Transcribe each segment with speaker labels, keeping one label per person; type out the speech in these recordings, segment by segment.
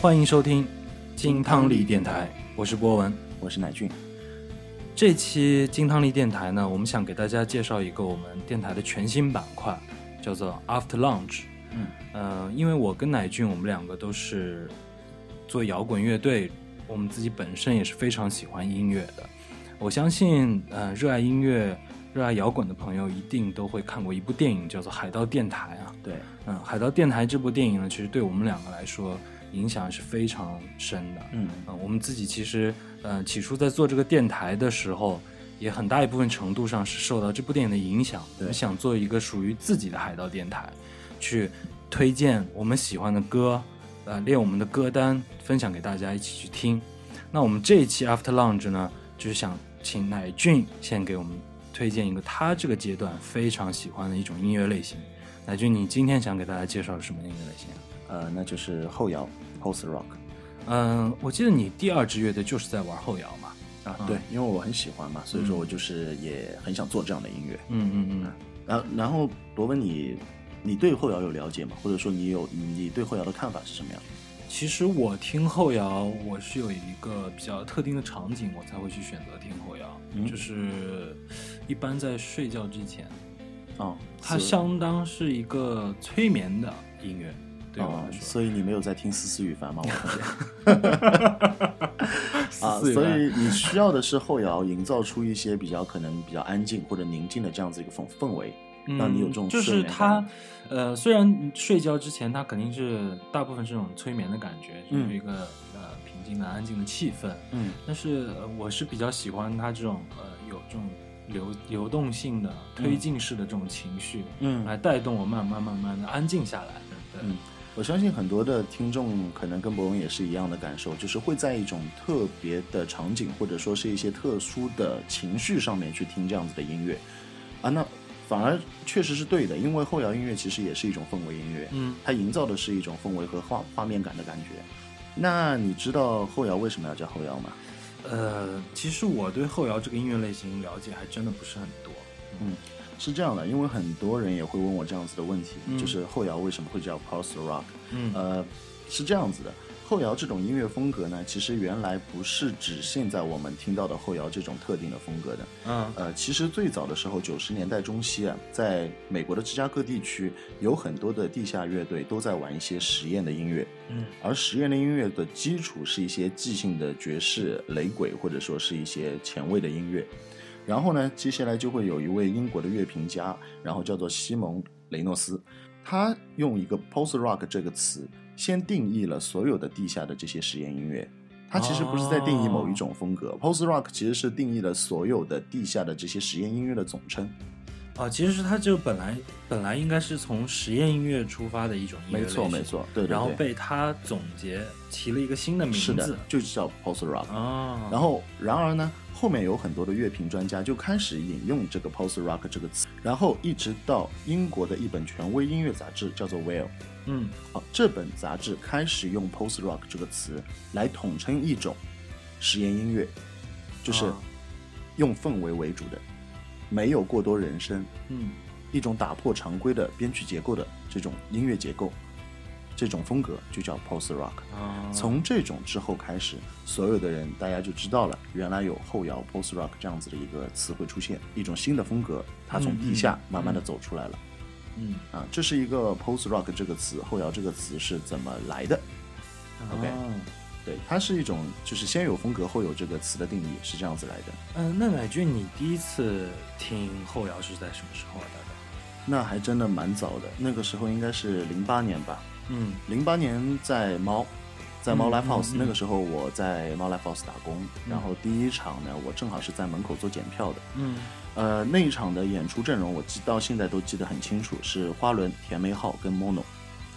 Speaker 1: 欢迎收听金汤力电台，我是波文。
Speaker 2: 我是乃俊。
Speaker 1: 这期金汤力电台呢，我们想给大家介绍一个我们电台的全新板块，叫做 After Lunch。
Speaker 2: 嗯，
Speaker 1: 呃，因为我跟乃俊，我们两个都是做摇滚乐队，我们自己本身也是非常喜欢音乐的。我相信，呃，热爱音乐、热爱摇滚的朋友一定都会看过一部电影，叫做《海盗电台》啊。
Speaker 2: 对，
Speaker 1: 嗯，《海盗电台》这部电影呢，其实对我们两个来说影响是非常深的。
Speaker 2: 嗯
Speaker 1: 嗯，我们自己其实，呃，起初在做这个电台的时候，也很大一部分程度上是受到这部电影的影响。我们想做一个属于自己的海盗电台，去推荐我们喜欢的歌，呃，列我们的歌单，分享给大家一起去听。那我们这一期 After Lunch 呢，就是想请乃俊先给我们推荐一个他这个阶段非常喜欢的一种音乐类型。乃俊，你今天想给大家介绍什么音乐类型啊？
Speaker 2: 呃，那就是后摇 （post rock）
Speaker 1: 嗯，我记得你第二支乐队就是在玩后摇嘛。
Speaker 2: 啊。
Speaker 1: 嗯
Speaker 2: 对，因为我很喜欢嘛，所以说我就是也很想做这样的音乐。
Speaker 1: 嗯嗯嗯。
Speaker 2: 然后，然后罗文你，你对后摇有了解吗？或者说你有你对后摇的看法是什么样？
Speaker 1: 其实我听后摇，我是有一个比较特定的场景，我才会去选择听后摇，
Speaker 2: 嗯
Speaker 1: 就是一般在睡觉之前，
Speaker 2: 哦，
Speaker 1: 它相当是一个催眠的音乐，对我
Speaker 2: 哦
Speaker 1: 来，说。
Speaker 2: 所以你没有在听思思雨凡吗？我看见。啊，所以你需要的是后摇营造出一些比较可能比较安静或者宁静的这样子一个氛氛围，让你有这种
Speaker 1: 嗯就是
Speaker 2: 他，
Speaker 1: 呃，虽然睡觉之前他肯定是大部分是这种催眠的感觉，
Speaker 2: 嗯
Speaker 1: 就是一个、呃平静的、安静的气氛，
Speaker 2: 嗯
Speaker 1: 但是、呃我是比较喜欢他这种呃有这种流流动性的推进式的这种情绪，
Speaker 2: 嗯
Speaker 1: 来带动我慢慢慢慢的安静下来。对，
Speaker 2: 嗯，我相信很多的听众可能跟博文也是一样的感受，就是会在一种特别的场景或者说是一些特殊的情绪上面去听这样子的音乐，啊，那反而确实是对的，因为后摇音乐其实也是一种氛围音乐，
Speaker 1: 嗯，
Speaker 2: 它营造的是一种氛围和画画面感的感觉。那你知道后摇为什么要叫后摇吗？
Speaker 1: 呃，其实我对后摇这个音乐类型了解还真的不是很多。
Speaker 2: 嗯，是这样的，因为很多人也会问我这样子的问题，
Speaker 1: 嗯
Speaker 2: 就是后摇为什么会叫 post rock？
Speaker 1: 嗯
Speaker 2: 呃，是这样子的，后摇这种音乐风格呢，其实原来不是指现在我们听到的后摇这种特定的风格的。
Speaker 1: 嗯
Speaker 2: 呃，其实最早的时候，九十年代中期啊，在美国的芝加哥地区，有很多的地下乐队都在玩一些实验的音乐，
Speaker 1: 嗯
Speaker 2: 而实验的音乐的基础是一些即兴的爵士、雷鬼，或者说是一些前卫的音乐。然后呢，接下来就会有一位英国的乐评家，然后叫做西蒙·雷诺斯，他用一个 post rock 这个词，先定义了所有的地下的这些实验音乐。他其实不是在定义某一种风格、p o s t rock 其实是定义了所有的地下的这些实验音乐的总称。
Speaker 1: 啊，其实是它这个本来本来应该是从实验音乐出发的一种音乐
Speaker 2: 没错，没，错，对对对。
Speaker 1: 然后被他总结提了一个新的名
Speaker 2: 是的
Speaker 1: 字，
Speaker 2: 就叫 post rock。
Speaker 1: 啊，
Speaker 2: 然后，然而呢，后面有很多的乐评专家就开始引用这个 post rock 这个词，然后一直到英国的一本权威音乐杂志叫做 Well，
Speaker 1: 嗯。
Speaker 2: 啊，这本杂志开始用 post rock 这个词来统称一种实验音乐，就是
Speaker 1: 啊。
Speaker 2: 用氛围为主的，没有过多人声，
Speaker 1: 嗯。
Speaker 2: 一种打破常规的编曲结构的这种音乐结构，这种风格就叫 post rock。
Speaker 1: 啊，
Speaker 2: 从这种之后开始，所有的人大家就知道了，原来有后摇 post rock 这样子的一个词汇出现，一种新的风格，它从地下慢慢的走出来了。
Speaker 1: 嗯
Speaker 2: 啊，这是一个 post rock 这个词，后摇这个词是怎么来的？OK
Speaker 1: 啊
Speaker 2: 对，它是一种就是先有风格后有这个词的定义，是这样子来的。
Speaker 1: 嗯，那乃俊，你第一次听后摇是在什么时候啊？大概？
Speaker 2: 那还真的蛮早的，那个时候应该是零八年吧。
Speaker 1: 嗯
Speaker 2: 零八年在猫，在猫
Speaker 1: 嗯
Speaker 2: Live House，、那个时候我在猫 Live House 打工，然后第一场呢，我正好是在门口做检票的。
Speaker 1: 嗯
Speaker 2: 呃，那一场的演出阵容我记到现在都记得很清楚，是花轮、甜梅号跟 Mono。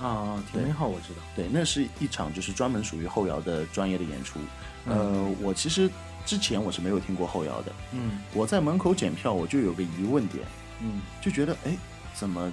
Speaker 1: 啊啊，甜梅号我知道。
Speaker 2: 对，那是一场就是专门属于后摇的专业的演出。
Speaker 1: 嗯
Speaker 2: 呃，我其实之前我是没有听过后摇的，
Speaker 1: 嗯
Speaker 2: 我在门口检票我就有个疑问点，
Speaker 1: 嗯
Speaker 2: 就觉得哎，怎么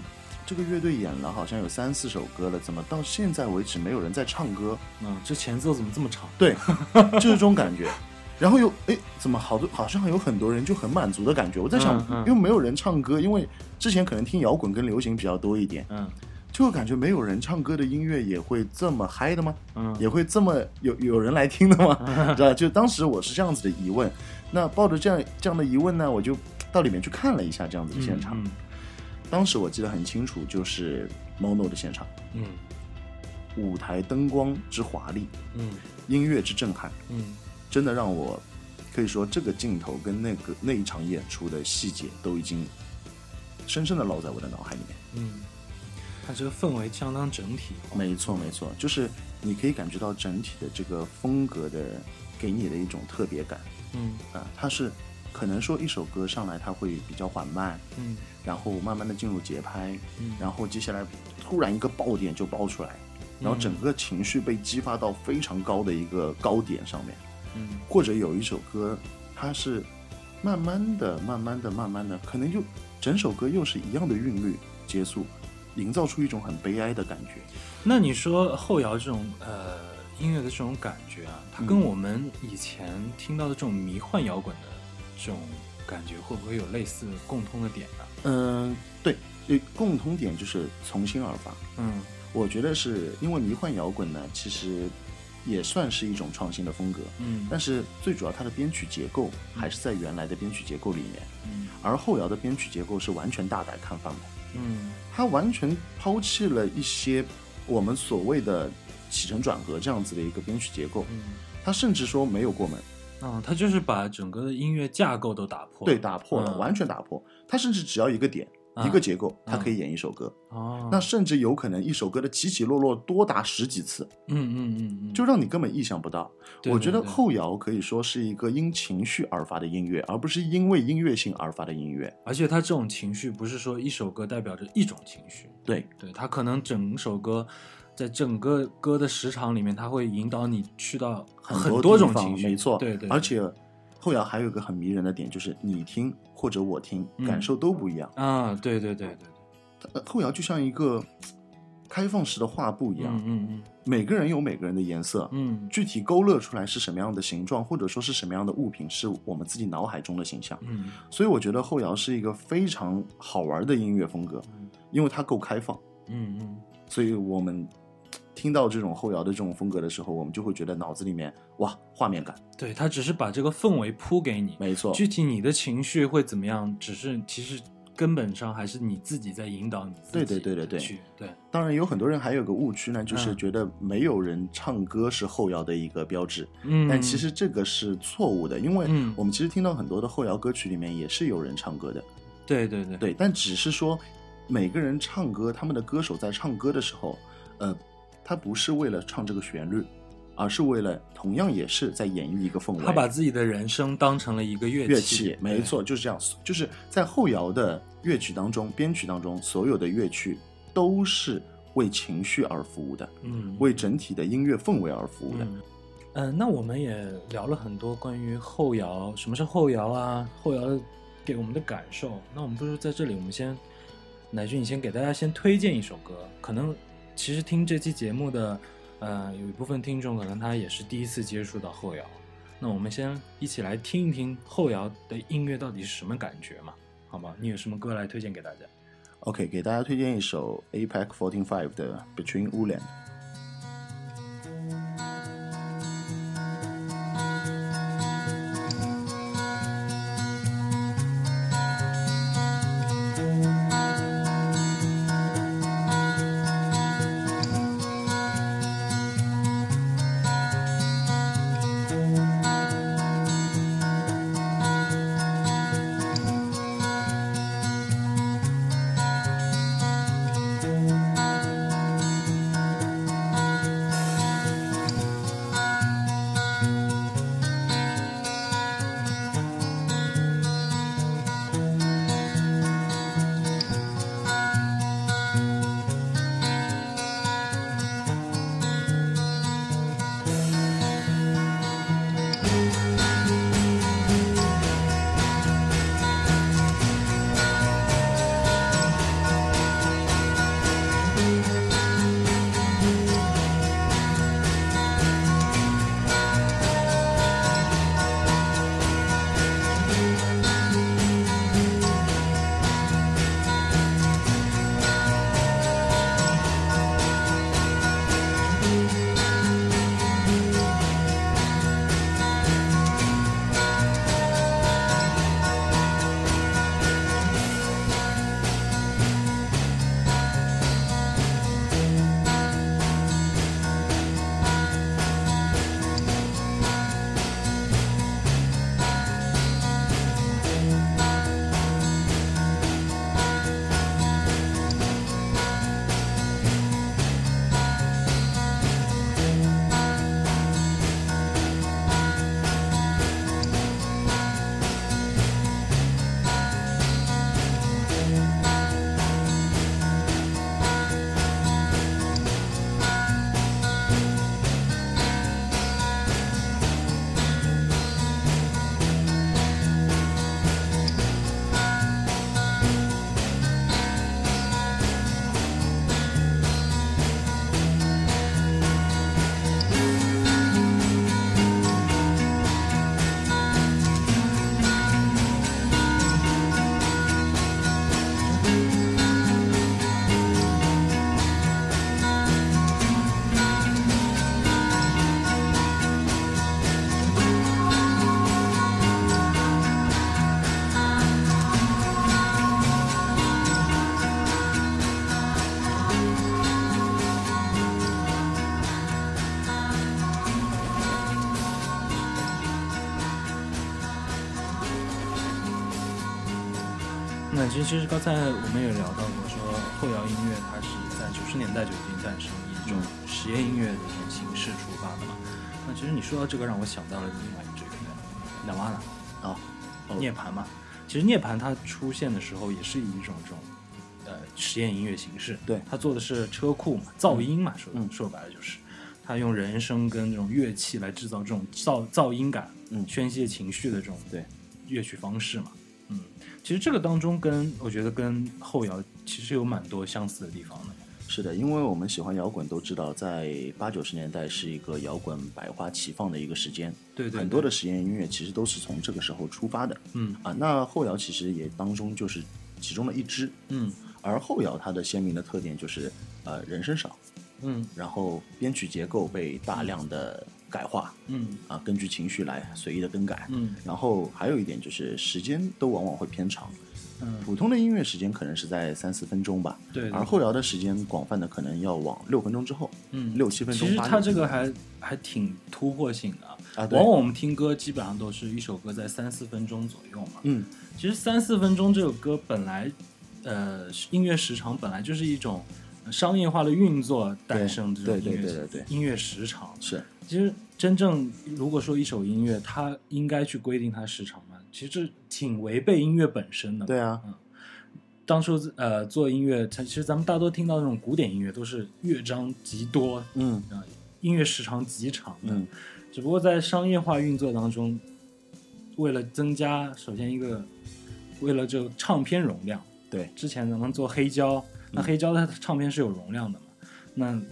Speaker 2: 这个乐队演了好像有三四首歌了，怎么到现在为止没有人在唱歌？
Speaker 1: 嗯，这前奏怎么这么长？
Speaker 2: 对，就是这种感觉。然后又哎，怎么好多好像有很多人就很满足的感觉？我在想
Speaker 1: 嗯，嗯
Speaker 2: 又没有人唱歌，因为之前可能听摇滚跟流行比较多一点，
Speaker 1: 嗯
Speaker 2: 就感觉没有人唱歌的音乐也会这么嗨的吗？
Speaker 1: 嗯
Speaker 2: 也会这么有有人来听的吗？知道？就当时我是这样子的疑问，那抱着这样这样的疑问呢，我就到里面去看了一下这样子的现场。
Speaker 1: 嗯
Speaker 2: 当时我记得很清楚，就是 Mono 的现场，
Speaker 1: 嗯。
Speaker 2: 舞台灯光之华丽，
Speaker 1: 嗯。
Speaker 2: 音乐之震撼，
Speaker 1: 嗯。
Speaker 2: 真的让我可以说这个镜头跟那个那一场演出的细节都已经深深的烙在我的脑海里面。
Speaker 1: 嗯，它这个氛围相当整体。
Speaker 2: 没错，没错，就是你可以感觉到整体的这个风格的给你的一种特别感。
Speaker 1: 嗯。
Speaker 2: 啊、它是可能说一首歌上来它会比较缓慢，
Speaker 1: 嗯
Speaker 2: 然后慢慢的进入节拍，
Speaker 1: 嗯。
Speaker 2: 然后接下来突然一个爆点就爆出来，然后整个情绪被激发到非常高的一个高点上面，
Speaker 1: 嗯。
Speaker 2: 或者有一首歌它是慢慢的、慢慢的、慢慢的，可能就整首歌又是一样的韵律结束，营造出一种很悲哀的感觉。
Speaker 1: 那你说后摇这种呃音乐的这种感觉啊，它跟我们以前听到的这种迷幻摇滚的这种感觉，会不会有类似共通的点呢？
Speaker 2: 嗯，对，呃共同点就是从心而发。
Speaker 1: 嗯。
Speaker 2: 我觉得是因为迷幻摇滚呢，其实也算是一种创新的风格，
Speaker 1: 嗯。
Speaker 2: 但是最主要它的编曲结构还是在原来的编曲结构里面，
Speaker 1: 嗯。
Speaker 2: 而后摇的编曲结构是完全大胆看法的，
Speaker 1: 嗯。
Speaker 2: 它完全抛弃了一些我们所谓的起承转合这样子的一个编曲结构，
Speaker 1: 嗯。
Speaker 2: 它甚至说没有过门，
Speaker 1: 啊，它就是把整个的音乐架构都打破。
Speaker 2: 对，打破了，
Speaker 1: 嗯。
Speaker 2: 完全打破，它甚至只要一个点。
Speaker 1: 啊
Speaker 2: 一个结构，它
Speaker 1: 嗯
Speaker 2: 可以演一首歌，
Speaker 1: 哦，
Speaker 2: 那甚至有可能一首歌的起起落落多达十几次，
Speaker 1: 嗯嗯嗯嗯，
Speaker 2: 就让你根本意想不到。
Speaker 1: 对
Speaker 2: 我觉得后摇可以说是一个因情绪而发的音乐，而不是因为音乐性而发的音乐。
Speaker 1: 而且它这种情绪不是说一首歌代表着一种情绪，
Speaker 2: 对，
Speaker 1: 对，它可能整首歌在整个歌的时长里面，它会引导你去到很
Speaker 2: 多
Speaker 1: 多种情绪，
Speaker 2: 没错，
Speaker 1: 对对，
Speaker 2: 而且后摇还有一个很迷人的点，就是你听或者我听，
Speaker 1: 嗯。
Speaker 2: 感受都不一样。
Speaker 1: 啊，对对对对对，
Speaker 2: 呃后摇就像一个开放式的画布一样，
Speaker 1: 嗯嗯
Speaker 2: 每个人有每个人的颜色，
Speaker 1: 嗯。
Speaker 2: 具体勾勒出来是什么样的形状，或者说是什么样的物品，是我们自己脑海中的形象。
Speaker 1: 嗯。
Speaker 2: 所以我觉得后摇是一个非常好玩的音乐风格，因为它够开放，
Speaker 1: 嗯嗯
Speaker 2: 所以我们听到这种后摇的这种风格的时候，我们就会觉得脑子里面哇画面感，
Speaker 1: 嗯，对，它只是把这个氛围铺给你，
Speaker 2: 没错，
Speaker 1: 具体你的情绪会怎么样，只是其实根本上还是你自己在引导你自己
Speaker 2: 对对对对对，
Speaker 1: 对，
Speaker 2: 当然有很多人还有个误区呢，就是
Speaker 1: 嗯
Speaker 2: 觉得没有人唱歌是后摇的一个标志，
Speaker 1: 嗯，
Speaker 2: 但其实这个是错误的，因为
Speaker 1: 嗯。
Speaker 2: 我们其实听到很多的后摇歌曲里面也是有人唱歌的，
Speaker 1: 对对对。
Speaker 2: 对，但只是说每个人唱歌，他们的歌手在唱歌的时候，呃，他不是为了唱这个旋律，而是为了同样也是在演绎一个氛围。
Speaker 1: 他把自己的人生当成了一个乐
Speaker 2: 乐
Speaker 1: 器，
Speaker 2: 没错，就是这样。就是在后摇的乐曲当中，编曲当中，所有的乐曲都是为情绪而服务的，
Speaker 1: 嗯，
Speaker 2: 为整体的音乐氛围而服务的。
Speaker 1: 嗯，呃，那我们也聊了很多关于后摇，什么是后摇啊？后摇给我们的感受。那我们不如在这里，我们先，乃俊，你先给大家先推荐一首歌。可能其实听这期节目的，呃，有一部分听众可能他也是第一次接触到后摇。那我们先一起来听一听后摇的音乐到底是什么感觉嘛？好吗，你有什么歌来推荐给大家
Speaker 2: ？OK，给大家推荐一首 APEC Fourteen Five 的 Between Woodland。
Speaker 1: 其实其实刚才我们也聊到过，说后摇音乐它是在九十年代就已经诞生，以一种实验音乐的这种形式出发的嘛。那其实你说到这个，让我想到了另外一支乐队，Nirvana
Speaker 2: 啊，哦。
Speaker 1: 涅槃嘛。其实涅槃它出现的时候也是以一种这种呃实验音乐形式，
Speaker 2: 对。
Speaker 1: 它做的是车库嘛，噪音嘛，说
Speaker 2: 嗯。
Speaker 1: 说白了就是，他用人声跟这种乐器来制造这种噪噪音感，
Speaker 2: 嗯。
Speaker 1: 宣泄情绪的这种
Speaker 2: 对。
Speaker 1: 乐曲方式嘛，嗯，其实这个当中跟我觉得跟后摇其实有蛮多相似的地方的，
Speaker 2: 是的，因为我们喜欢摇滚都知道，在八九十年代是一个摇滚百花齐放的一个时间，
Speaker 1: 对对对。
Speaker 2: 很多的实验音乐其实都是从这个时候出发的
Speaker 1: 嗯。
Speaker 2: 啊。那后摇其实也当中就是其中的一支，
Speaker 1: 嗯。
Speaker 2: 而后摇它的鲜明的特点就是呃人声少，
Speaker 1: 嗯。
Speaker 2: 然后编曲结构被大量的改化
Speaker 1: 嗯
Speaker 2: 啊，根据情绪来随意的更改。
Speaker 1: 嗯
Speaker 2: 然后还有一点就是时间都往往会偏长，
Speaker 1: 嗯，
Speaker 2: 普通的音乐时间可能是在三四分钟吧，
Speaker 1: 对对
Speaker 2: 而后摇的时间广泛的可能要往六分钟之后，
Speaker 1: 嗯
Speaker 2: 六七分钟。
Speaker 1: 其实它这个还还挺突破性的啊。往，往我们听歌基本上都是一首歌在三四分钟左右嘛。
Speaker 2: 嗯，
Speaker 1: 其实三四分钟这首歌本来，呃，音乐时长本来就是一种商业化的运作诞生这种
Speaker 2: 对对
Speaker 1: 音乐
Speaker 2: 对对对
Speaker 1: 音乐时长。
Speaker 2: 是
Speaker 1: 其实真正如果说一首音乐，它应该去规定它时长嘛，其实这挺违背音乐本身的。
Speaker 2: 对啊，
Speaker 1: 当初呃做音乐，其实咱们大多听到那种古典音乐都是乐章极多，
Speaker 2: 嗯。
Speaker 1: 啊，音乐时长极长的。
Speaker 2: 嗯，
Speaker 1: 只不过在商业化运作当中，为了增加首先一个，为了就唱片容量，
Speaker 2: 对，
Speaker 1: 之前咱们做黑胶，那
Speaker 2: 嗯。
Speaker 1: 黑胶它的唱片是有容量的嘛，那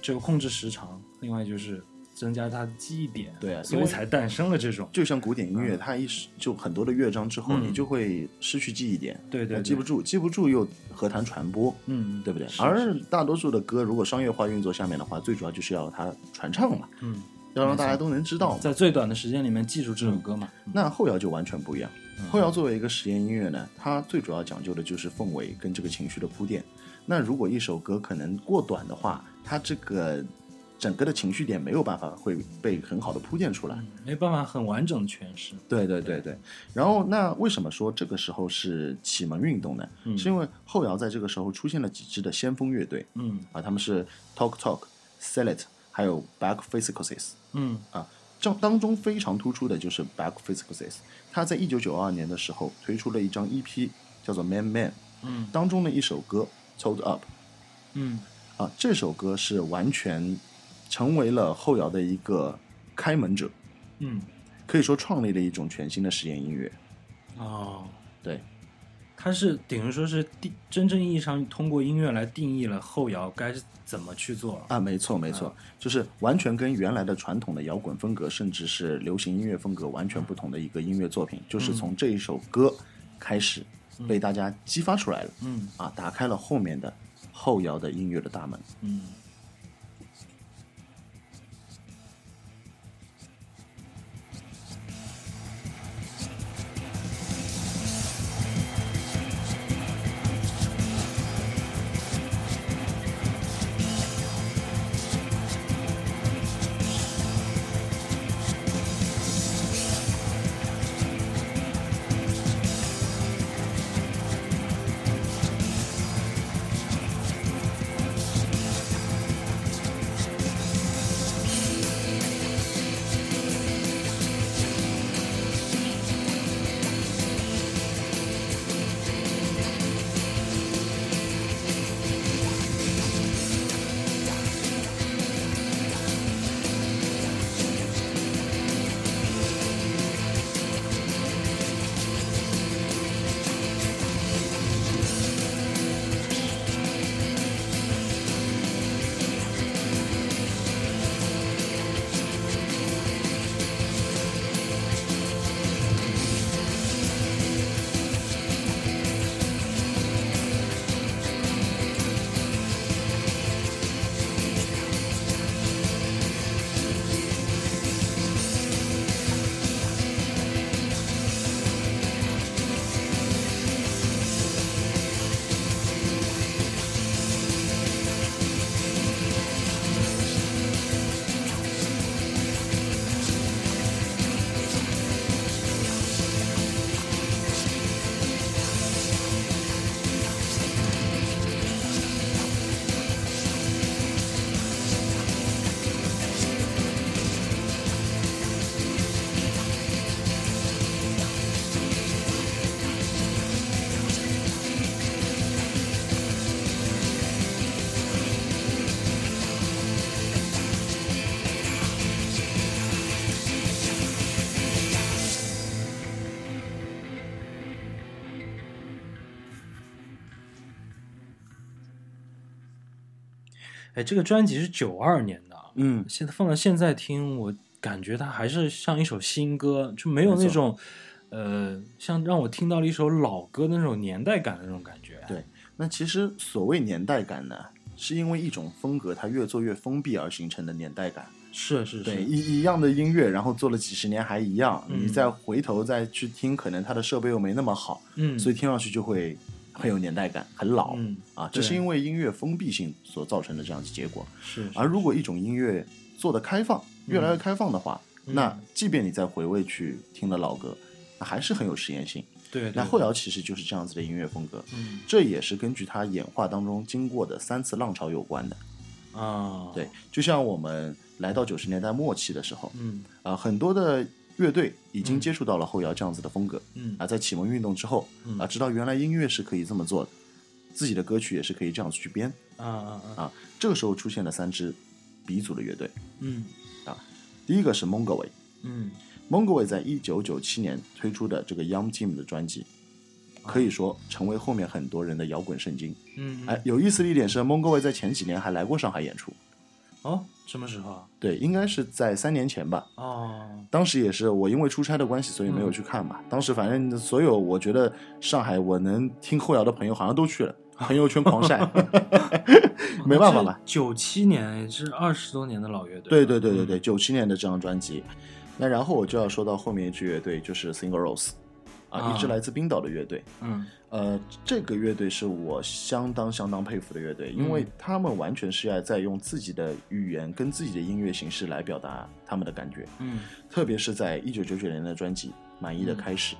Speaker 1: 这个控制时长，另外就是增加它的记忆点，
Speaker 2: 对啊
Speaker 1: 所以才诞生了这种，
Speaker 2: 就像古典音乐，
Speaker 1: 嗯
Speaker 2: 它一时就很多的乐章之后，
Speaker 1: 嗯。
Speaker 2: 你就会失去记忆点，
Speaker 1: 对对对
Speaker 2: 记不住，记不住又何谈传播，
Speaker 1: 嗯，
Speaker 2: 对不对？
Speaker 1: 是
Speaker 2: 而大多数的歌，如果商业化运作下面的话，最主要就是要它传唱嘛，
Speaker 1: 嗯，
Speaker 2: 要让大家都能知道。
Speaker 1: 在最短的时间里面记住这首歌嘛，
Speaker 2: 那后摇就完全不一样。
Speaker 1: 嗯。
Speaker 2: 后摇作为一个实验音乐呢，它最主要讲究的就是氛围跟这个情绪的铺垫。那如果一首歌可能过短的话，它这个整个的情绪点没有办法会被很好的铺垫出来。
Speaker 1: 嗯没办法很完整的诠释，
Speaker 2: 对对对对。然后那为什么说这个时候是启蒙运动呢？
Speaker 1: 嗯
Speaker 2: 是因为后摇在这个时候出现了几支的先锋乐队
Speaker 1: 嗯
Speaker 2: 啊，他们是 Talk Talk、Sell It，还有 Back Physicalis。
Speaker 1: 嗯
Speaker 2: 啊，这当中非常突出的就是 Back Physicalis，他在一九九二年的时候推出了一张 EP，叫做 Man Man，
Speaker 1: 嗯
Speaker 2: 当中的一首歌 Told Up
Speaker 1: 嗯
Speaker 2: 啊，这首歌是完全成为了后摇的一个开门者，
Speaker 1: 嗯，
Speaker 2: 可以说创立了一种全新的实验音乐。
Speaker 1: 哦。
Speaker 2: 对，
Speaker 1: 它是等于说是定真正意义上通过音乐来定义了后摇该怎么去做。
Speaker 2: 啊，没错没错，就是完全跟原来的传统的摇滚风格，甚至是流行音乐风格完全不同的一个音乐作品，就是从这一首歌开始被大家激发出来了。
Speaker 1: 嗯
Speaker 2: 啊，打开了后面的后摇的音乐的大门。
Speaker 1: 嗯。哎，这个专辑是九二年的，
Speaker 2: 嗯，
Speaker 1: 现在放到现在听，我感觉它还是像一首新歌，就没有那种呃，像让我听到了一首老歌的那种年代感的那种感觉。
Speaker 2: 对那其实所谓年代感呢，是因为一种风格它越做越封闭而形成的年代感。
Speaker 1: 是是
Speaker 2: 对，
Speaker 1: 是，
Speaker 2: 一一样的音乐，然后做了几十年还一样，
Speaker 1: 嗯
Speaker 2: 你再回头再去听，可能它的设备又没那么好，
Speaker 1: 嗯，
Speaker 2: 所以听上去就会很有年代感，很老、
Speaker 1: 嗯
Speaker 2: 啊。这是因为音乐封闭性所造成的这样的结果。
Speaker 1: 是，
Speaker 2: 而如果一种音乐做的开放，越来越开放的话，
Speaker 1: 嗯
Speaker 2: 那即便你再回味去听了老歌，那还是很有实验性。
Speaker 1: 对，对
Speaker 2: 那后摇其实就是这样子的音乐风格，
Speaker 1: 嗯
Speaker 2: 这也是根据它演化当中经过的三次浪潮有关的。
Speaker 1: 啊，
Speaker 2: 对，就像我们来到九十年代末期的时候，
Speaker 1: 嗯
Speaker 2: 啊、很多的乐队已经接触到了后摇这样子的风格。
Speaker 1: 嗯
Speaker 2: 啊，在启蒙运动之后，
Speaker 1: 嗯
Speaker 2: 啊，知道原来音乐是可以这么做的，自己的歌曲也是可以这样子去编
Speaker 1: 啊啊啊，
Speaker 2: 啊。这个时候出现了三支鼻祖的乐队，
Speaker 1: 嗯啊
Speaker 2: 第一个是 Mongolway。
Speaker 1: 嗯
Speaker 2: Mongolway 在一九九七年推出的这个 Young Team 的专辑，可以说成为后面很多人的摇滚圣经。
Speaker 1: 嗯，
Speaker 2: 哎，有意思的一点是，Mongolway 在前几年还来过上海演出，
Speaker 1: 哦，什么时候啊？
Speaker 2: 对，应该是在三年前吧。
Speaker 1: 哦，
Speaker 2: 当时也是我因为出差的关系，所以没有去看嘛。当时反正所有我觉得上海我能听后摇的朋友好像都去了，朋友圈狂晒，没办法吧。
Speaker 1: 九七年也是二十多年的老乐队。
Speaker 2: 对对对对对，九七年的这张专辑。那然后我就要说到后面一支乐队，就是 Single Rose，啊，
Speaker 1: 啊
Speaker 2: 一支来自冰岛的乐队。
Speaker 1: 嗯
Speaker 2: 呃，这个乐队是我相当相当佩服的乐队，因为他们完全是要在用自己的语言跟自己的音乐形式来表达他们的感觉。
Speaker 1: 嗯
Speaker 2: 特别是在一九九九年的专辑《满意的开始》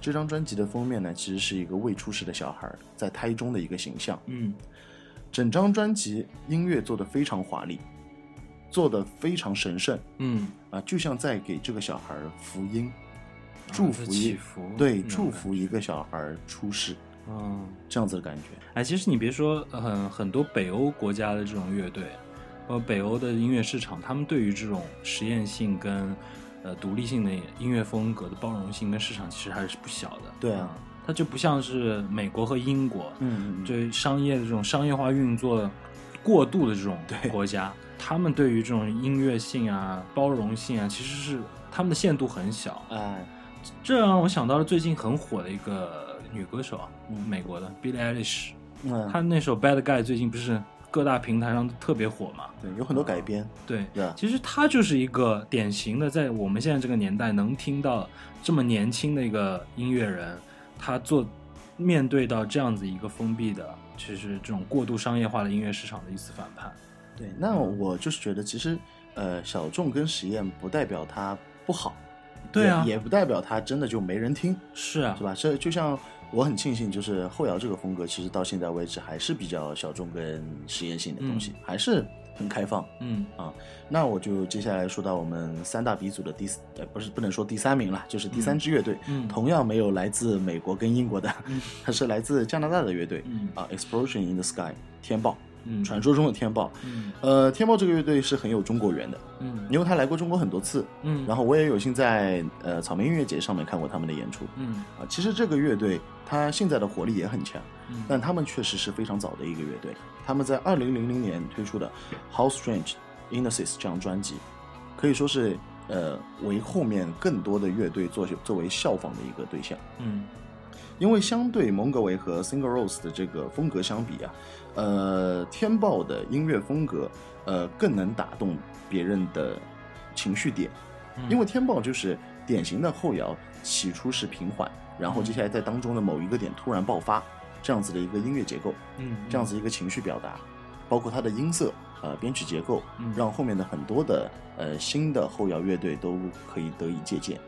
Speaker 2: 这张专辑的封面呢，其实是一个未出世的小孩在胎中的一个形象。
Speaker 1: 嗯
Speaker 2: 整张专辑音乐做得非常华丽，做得非常神圣
Speaker 1: 嗯，
Speaker 2: 啊，就像在给这个小孩福音，
Speaker 1: 啊
Speaker 2: 祝福对，祝福一个小孩出世，
Speaker 1: 嗯。
Speaker 2: 这样子的感觉。
Speaker 1: 哎，其实你别说，呃很很多北欧国家的这种乐队，呃，北欧的音乐市场，他们对于这种实验性跟呃独立性的音乐风格的包容性跟市场，其实还是不小的。
Speaker 2: 对啊
Speaker 1: 嗯它就不像是美国和英国，
Speaker 2: 嗯嗯
Speaker 1: 对商业的这种商业化运作过度的这种国家，他们对于这种音乐性啊、包容性啊，其实是他们的限度很小。
Speaker 2: 哎，
Speaker 1: 这让我想到了最近很火的一个女歌手啊，
Speaker 2: 嗯
Speaker 1: 美国的 Billie Eilish。
Speaker 2: 嗯，
Speaker 1: 她那首《Bad Guy》最近不是各大平台上都特别火嘛？
Speaker 2: 对，有很多改编，
Speaker 1: 对，其实她就是一个典型的，在我们现在这个年代能听到这么年轻的一个音乐人，他做面对到这样子一个封闭的，其实这种过度商业化的音乐市场的一次反叛。
Speaker 2: 对，那我就是觉得，其实呃，小众跟实验不代表它不好，
Speaker 1: 对啊。
Speaker 2: 也也不代表他真的就没人听，
Speaker 1: 是啊。
Speaker 2: 是，吧？这就像我很庆幸，就是后摇这个风格，其实到现在为止还是比较小众跟实验性的东西，还是很开放。
Speaker 1: 嗯啊。
Speaker 2: 那我就接下来说到我们三大鼻祖的第四，呃，不是不能说第三名了，就是第三支乐队，
Speaker 1: 嗯。
Speaker 2: 同样没有来自美国跟英国的，
Speaker 1: 嗯。
Speaker 2: 它是来自加拿大的乐队，
Speaker 1: 嗯。
Speaker 2: 啊，Explosion in the Sky，天豹，
Speaker 1: 嗯，
Speaker 2: 传说中的天豹。
Speaker 1: 嗯。
Speaker 2: 呃，天豹这个乐队是很有中国缘的，
Speaker 1: 嗯。
Speaker 2: 因为他来过中国很多次，
Speaker 1: 嗯，
Speaker 2: 然后我也有幸在呃草莓音乐节上面看过他们的演出。
Speaker 1: 嗯。
Speaker 2: 啊，其实这个乐队它现在的活力也很强，
Speaker 1: 嗯。
Speaker 2: 但他们确实是非常早的一个乐队。他们在二零零零年推出的《How Strange Innocence》这张专辑，可以说是呃为后面更多的乐队作作为效仿的一个对象。
Speaker 1: 嗯。
Speaker 2: 因为相对蒙格维和 Single Rose 的这个风格相比啊，呃，天豹的音乐风格呃更能打动别人的情绪点，
Speaker 1: 嗯
Speaker 2: 因为天豹就是典型的后摇，起初是平缓，然后接下来在当中的某一个点突然爆发，这样子的一个音乐结构，
Speaker 1: 嗯
Speaker 2: 这样子一个情绪表达，包括它的音色。呃，编曲结构
Speaker 1: 嗯
Speaker 2: 让后面的很多的呃新的后摇乐队都可以得以借鉴。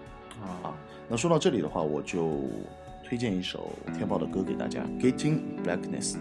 Speaker 1: 啊
Speaker 2: 那说到这里的话，我就推荐一首天豹的歌给大家，《Getting Blackness》。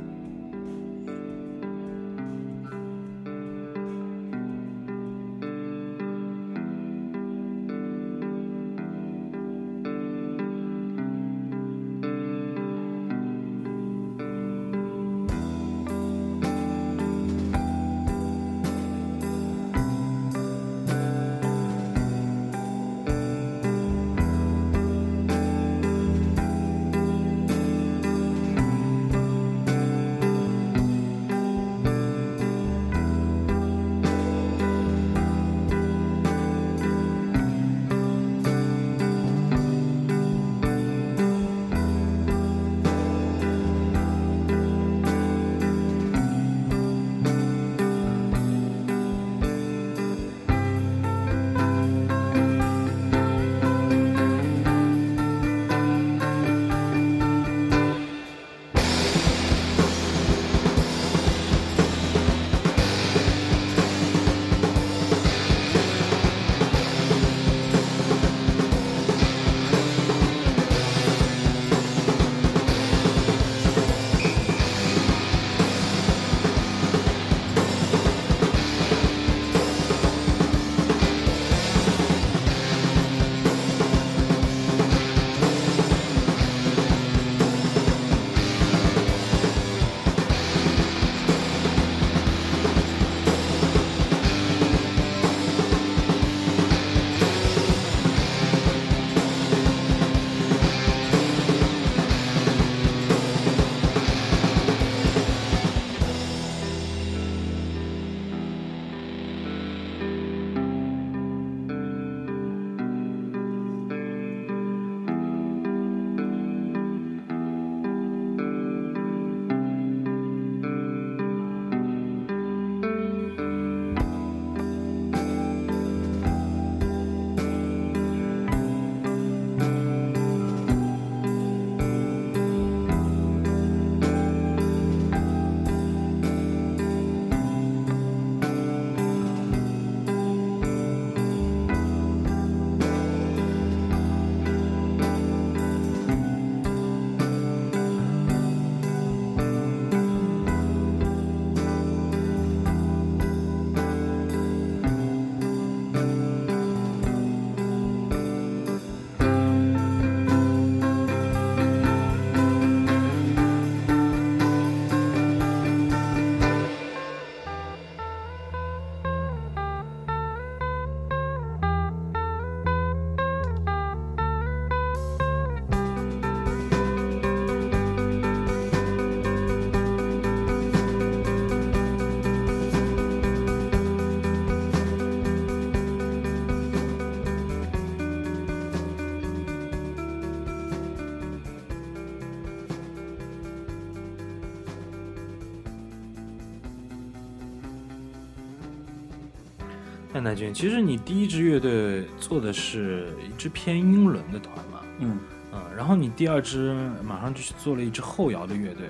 Speaker 1: 其实你第一支乐队做的是一支偏英伦的团嘛，
Speaker 2: 嗯。
Speaker 1: 嗯，然后你第二支马上就去做了一支后摇的乐队，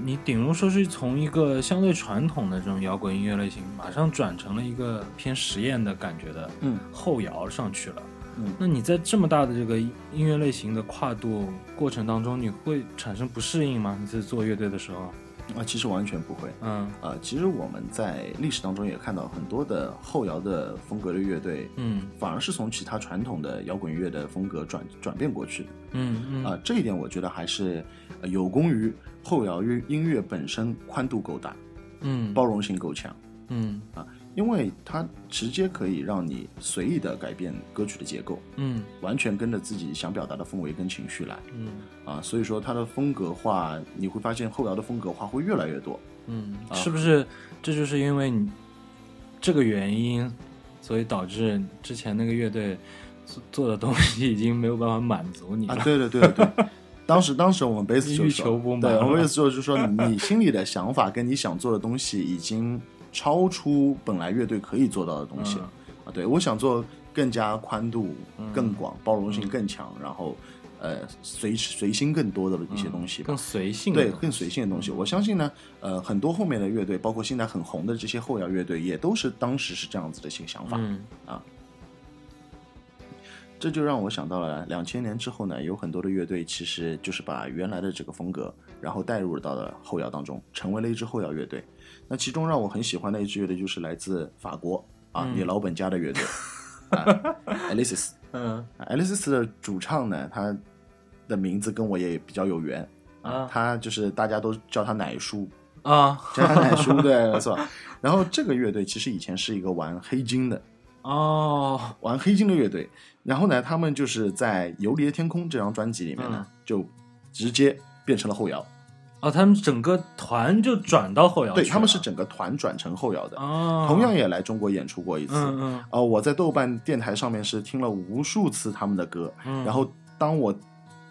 Speaker 1: 你顶多说是从一个相对传统的这种摇滚音乐类型，马上转成了一个偏实验的感觉的
Speaker 2: 嗯。
Speaker 1: 后摇上去了。
Speaker 2: 嗯。
Speaker 1: 那你在这么大的这个音乐类型的跨度过程当中，你会产生不适应吗？你在做乐队的时候，
Speaker 2: 啊，其实完全不会。
Speaker 1: 嗯
Speaker 2: 啊，其实我们在历史当中也看到很多的后摇的风格的乐队，
Speaker 1: 嗯
Speaker 2: 反而是从其他传统的摇滚乐的风格转转变过去的。
Speaker 1: 嗯嗯
Speaker 2: 啊，这一点我觉得还是呃有功于后摇乐音乐本身宽度够大，
Speaker 1: 嗯
Speaker 2: 包容性够强，
Speaker 1: 嗯
Speaker 2: 因为它直接可以让你随意的改变歌曲的结构，
Speaker 1: 嗯
Speaker 2: 完全跟着自己想表达的氛围跟情绪来
Speaker 1: 嗯
Speaker 2: 啊，所以说它的风格化，你会发现后摇的风格化会越来越多。
Speaker 1: 嗯，
Speaker 2: 啊
Speaker 1: 是不是这就是因为你这个原因，所以导致之前那个乐队做做的东西已经没有办法满足你了？
Speaker 2: 啊，对对对对对。当时，当时我们贝斯就
Speaker 1: 欲
Speaker 2: 说
Speaker 1: 求不满
Speaker 2: 对，我们
Speaker 1: 了
Speaker 2: 贝斯就说，你心里的想法跟你想做的东西已经超出本来乐队可以做到的东西了、啊。对，我想做更加宽度更广、包容性更强，然后呃随随心更多的一些东西吧。
Speaker 1: 更随性
Speaker 2: 对，更随性的东西。我相信呢，呃，很多后面的乐队，包括现在很红的这些后摇乐队，也都是当时是这样子的一些想法。
Speaker 1: 啊
Speaker 2: 这就让我想到了两千年之后呢，有很多的乐队其实就是把原来的这个风格，然后带入到了后摇当中，成为了一支后摇乐队。那其中让我很喜欢的一支乐队就是来自法国啊，
Speaker 1: 嗯
Speaker 2: 你老本家的乐队 啊 Alice。
Speaker 1: 嗯
Speaker 2: Alice 的主唱呢，他的名字跟我也比较有缘
Speaker 1: 啊
Speaker 2: 他就是大家都叫他奶叔，
Speaker 1: 啊
Speaker 2: 叫他奶叔对，没错？然后这个乐队其实以前是一个玩黑金的，
Speaker 1: 哦
Speaker 2: 玩黑金的乐队。然后呢，他们就是在《游离的天空》这张专辑里面呢，
Speaker 1: 嗯
Speaker 2: 就直接变成了后摇。
Speaker 1: 哦，他们整个团就转到后摇
Speaker 2: 对，他们是整个团转成后摇的，
Speaker 1: 哦，
Speaker 2: 同样也来中国演出过一次。
Speaker 1: 嗯嗯
Speaker 2: 呃，我在豆瓣电台上面是听了无数次他们的歌，
Speaker 1: 嗯，
Speaker 2: 然后当我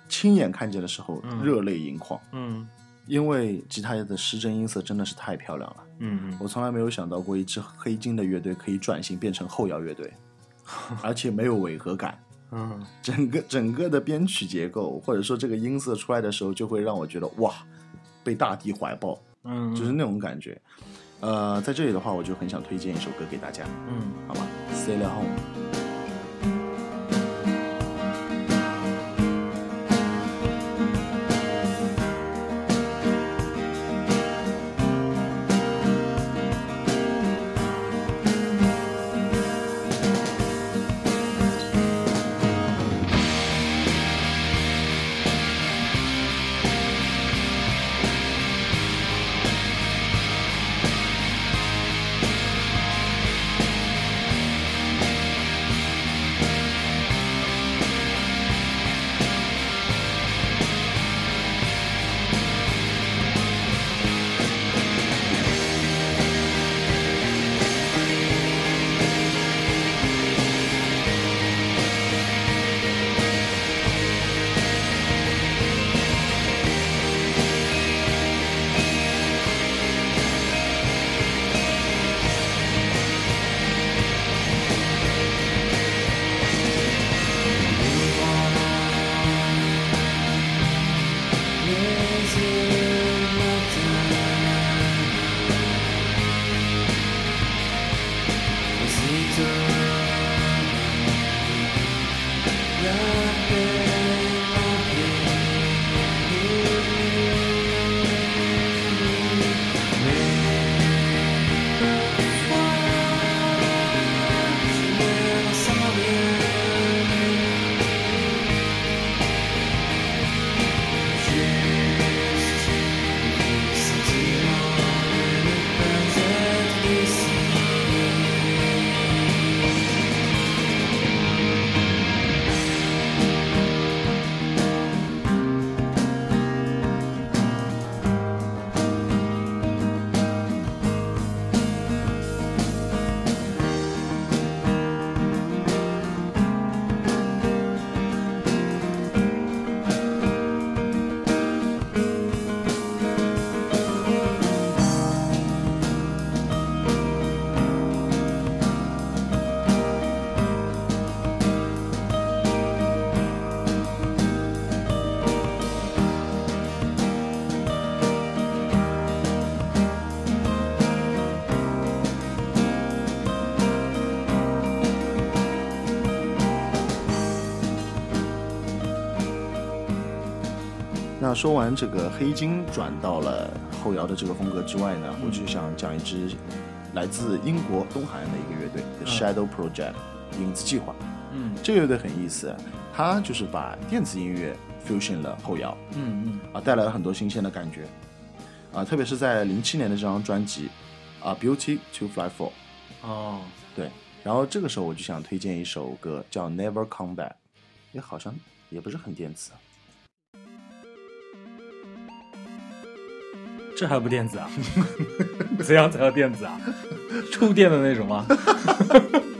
Speaker 2: 亲眼看见的时候，
Speaker 1: 嗯
Speaker 2: 热泪盈眶，
Speaker 1: 嗯
Speaker 2: 因为吉他的失真音色真的是太漂亮了。
Speaker 1: 嗯嗯
Speaker 2: 我从来没有想到过一支黑金的乐队可以转型变成后摇乐队，而且没有违和感。
Speaker 1: 嗯
Speaker 2: 整个整个的编曲结构，或者说这个音色出来的时候，就会让我觉得哇，被大地怀抱，
Speaker 1: 嗯，
Speaker 2: 就是那种感觉。呃，在这里的话，我就很想推荐一首歌给大家，
Speaker 1: 嗯
Speaker 2: 好吗？Sail Home。说完这个黑金转到了后摇的这个风格之外呢，我就想讲一支来自英国东海岸的一个乐队 Shadow Project，影子计划。
Speaker 1: 嗯。
Speaker 2: 这个乐队很意思，它就是把电子音乐 fusion 了后摇，
Speaker 1: 嗯嗯。
Speaker 2: 啊，带来了很多新鲜的感觉，啊，特别是在零七年的这张专辑啊，《Beauty to Fly For》，
Speaker 1: 嗯，哦，
Speaker 2: 对，然后这个时候我就想推荐一首歌叫《Never Come Back》，也好像也不是很电子啊，
Speaker 1: 这还不电子啊？怎样才叫电子啊？触电的那种吗？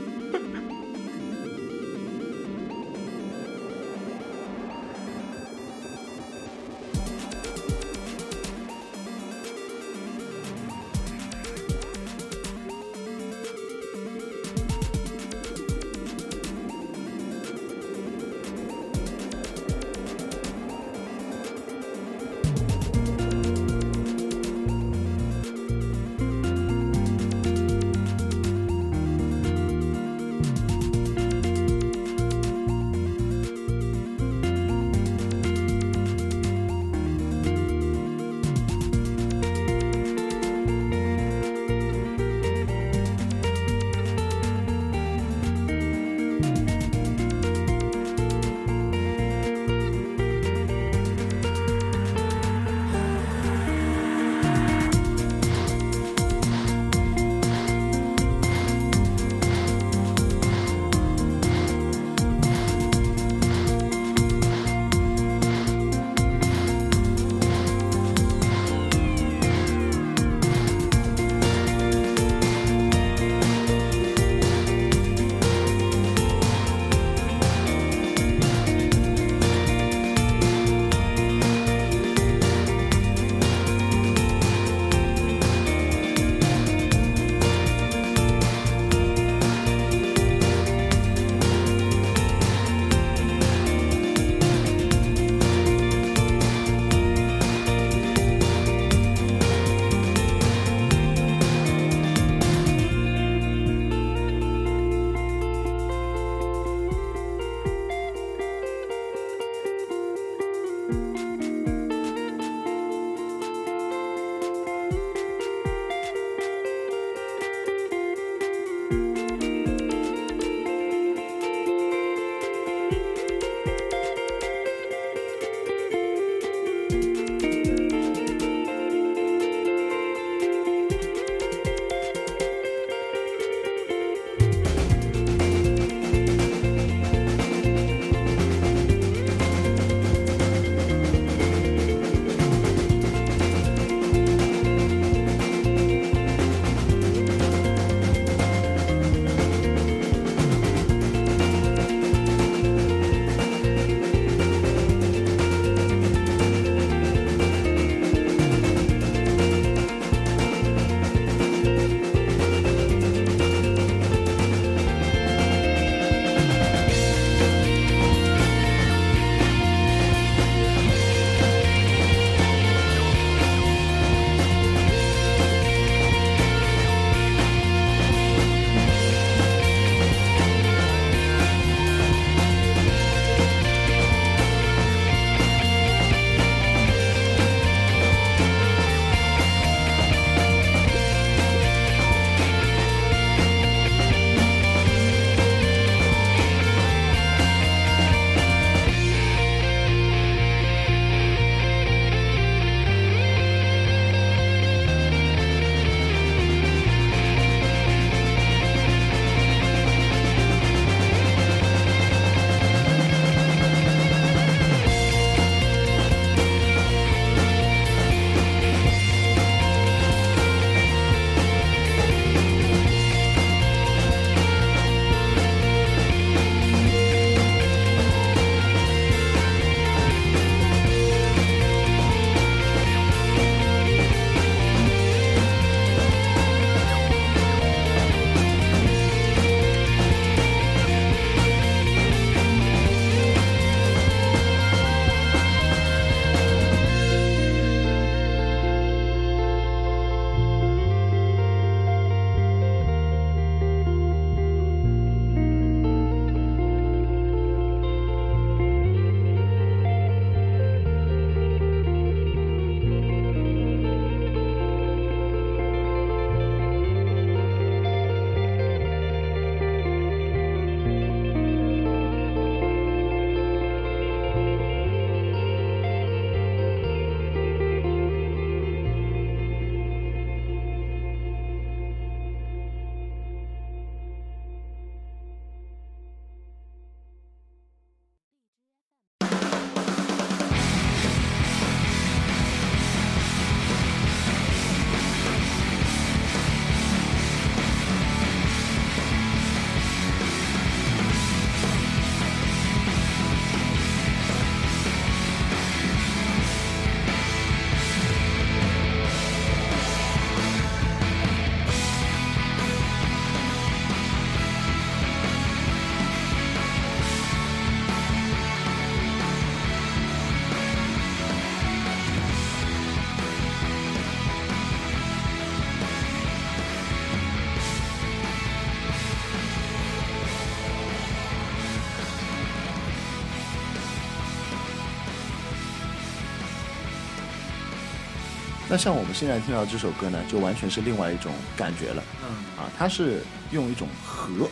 Speaker 2: 那像我们现在听到这首歌呢，就完全是另外一种感觉了
Speaker 1: 嗯。
Speaker 2: 啊，它是用一种和，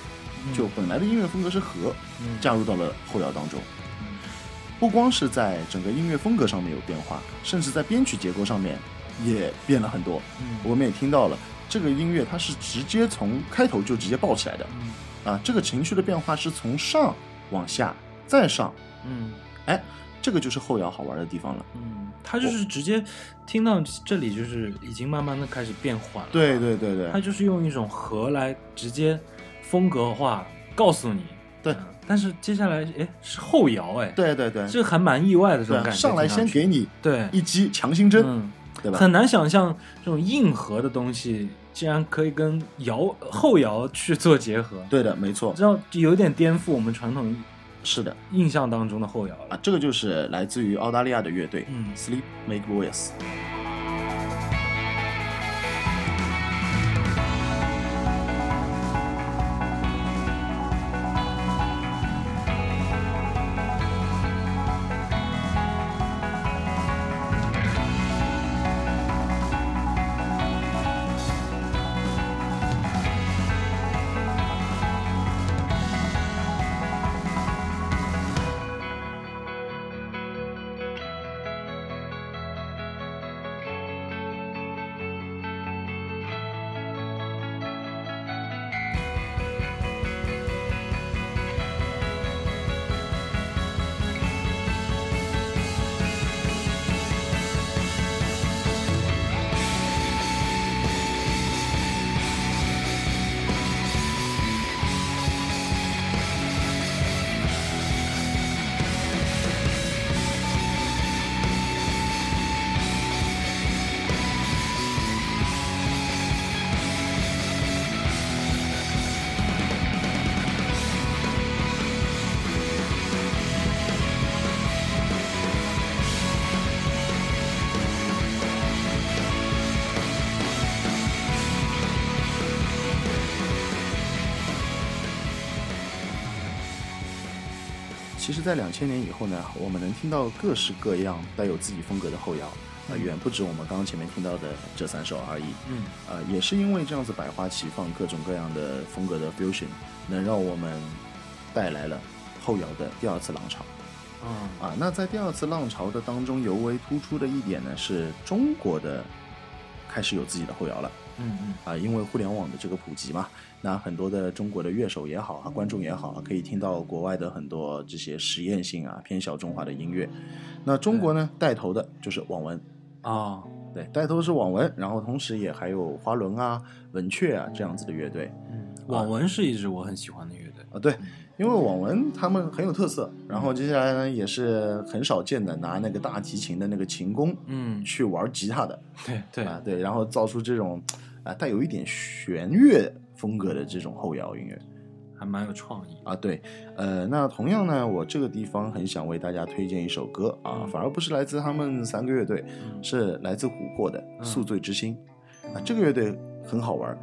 Speaker 2: 就本来的音乐风格是和，
Speaker 1: 嗯。
Speaker 2: 加入到了后摇当中。
Speaker 1: 嗯。
Speaker 2: 不光是在整个音乐风格上面有变化，甚至在编曲结构上面也变了很多。
Speaker 1: 嗯。
Speaker 2: 我们也听到了，这个音乐它是直接从开头就直接爆起来的
Speaker 1: 嗯。
Speaker 2: 啊，这个情绪的变化是从上往下再上，
Speaker 1: 嗯。
Speaker 2: 哎，这个就是后摇好玩的地方了。
Speaker 1: 嗯，他就是直接听到这里，就是已经慢慢的开始变缓了。
Speaker 2: 对，对对对
Speaker 1: 他，就是用一种和来直接风格化告诉你。
Speaker 2: 对
Speaker 1: 嗯但是接下来，哎，是后摇，哎，
Speaker 2: 对对对，
Speaker 1: 这还蛮意外的这种感觉。
Speaker 2: 上来先给你
Speaker 1: 对
Speaker 2: 一击强心针，
Speaker 1: 嗯，
Speaker 2: 对吧？
Speaker 1: 很难想象这种硬核的东西竟然可以跟摇后摇去做结合，
Speaker 2: 对的，没错，
Speaker 1: 知道有点颠覆我们传统
Speaker 2: 是的
Speaker 1: 印象当中的后摇了。
Speaker 2: 啊，这个就是来自于澳大利亚的乐队
Speaker 1: 嗯
Speaker 2: Sleep Make Voice。其实，在两千年以后呢，我们能听到各式各样带有自己风格的后摇，啊、远不止我们刚刚前面听到的这三首而已。
Speaker 1: 嗯
Speaker 2: 呃，也是因为这样子百花齐放、各种各样的风格的 fusion，能让我们带来了后摇的第二次浪潮。
Speaker 1: 啊
Speaker 2: 啊，那在第二次浪潮的当中，尤为突出的一点呢，是中国的开始有自己的后摇了。
Speaker 1: 嗯嗯
Speaker 2: 啊，因为互联网的这个普及嘛，那很多的中国的乐手也好啊，观众也好啊，可以听到国外的很多这些实验性啊、偏小众化的音乐。那中国呢，带头的就是网文，
Speaker 1: 啊
Speaker 2: 对，带头的是网文，然后同时也还有花轮啊、文雀啊这样子的乐队
Speaker 1: 嗯，网文是一支我很喜欢的乐队。
Speaker 2: 啊，对。因为网文他们很有特色，然后接下来呢也是很少见的拿那个大提琴的那个琴弓
Speaker 1: 嗯，
Speaker 2: 去玩吉他的，
Speaker 1: 对对，
Speaker 2: 啊，对，然后造出这种啊带有一点弦乐风格的这种后摇音乐
Speaker 1: 还蛮有创意。
Speaker 2: 啊，对，呃，那同样呢，我这个地方很想为大家推荐一首歌啊，
Speaker 1: 嗯
Speaker 2: 反而不是来自他们三个乐队，
Speaker 1: 嗯
Speaker 2: 是来自琥珀的《
Speaker 1: 嗯
Speaker 2: 宿醉之心》啊，这个乐队很好玩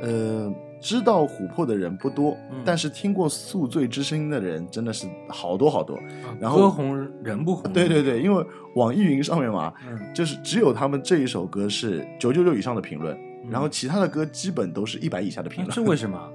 Speaker 2: 呃，知道琥珀的人不多，
Speaker 1: 嗯
Speaker 2: 但是听过《宿醉之心》的人真的是好多好多。
Speaker 1: 啊
Speaker 2: 然后
Speaker 1: 歌红人不红。
Speaker 2: 对对对，因为网易云上面嘛，
Speaker 1: 嗯，
Speaker 2: 就是只有他们这一首歌是九九六以上的评论，
Speaker 1: 嗯
Speaker 2: 然后其他的歌基本都是一百以下的评论。
Speaker 1: 那这为什么？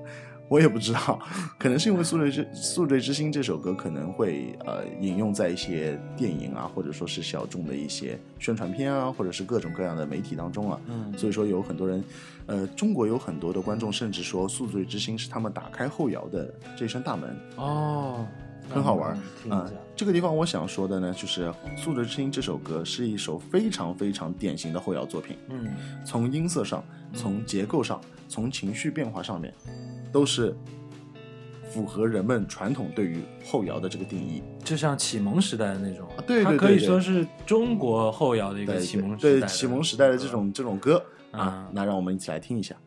Speaker 2: 我也不知道，可能是因为《宿醉之宿醉之心》这首歌可能会呃引用在一些电影啊，或者说是小众的一些宣传片啊，或者是各种各样的媒体当中啊，
Speaker 1: 嗯
Speaker 2: 所以说有很多人，呃，中国有很多的观众甚至说《宿醉之心》是他们打开后摇的这扇大门。
Speaker 1: 哦，
Speaker 2: 很好玩儿啊。这个地方我想说的呢，就是《素质之心》这首歌是一首非常非常典型的后摇作品，
Speaker 1: 嗯
Speaker 2: 从音色上、从结构上、从情绪变化上面，都是符合人们传统对于后摇的这个定义。
Speaker 1: 就像启蒙时代的那种，
Speaker 2: 啊对对
Speaker 1: 它可以说是中国后摇的一个启蒙时代
Speaker 2: 对
Speaker 1: 的
Speaker 2: 启蒙时代的这种这种歌啊
Speaker 1: 啊，
Speaker 2: 那让我们一起来听一下。
Speaker 1: 「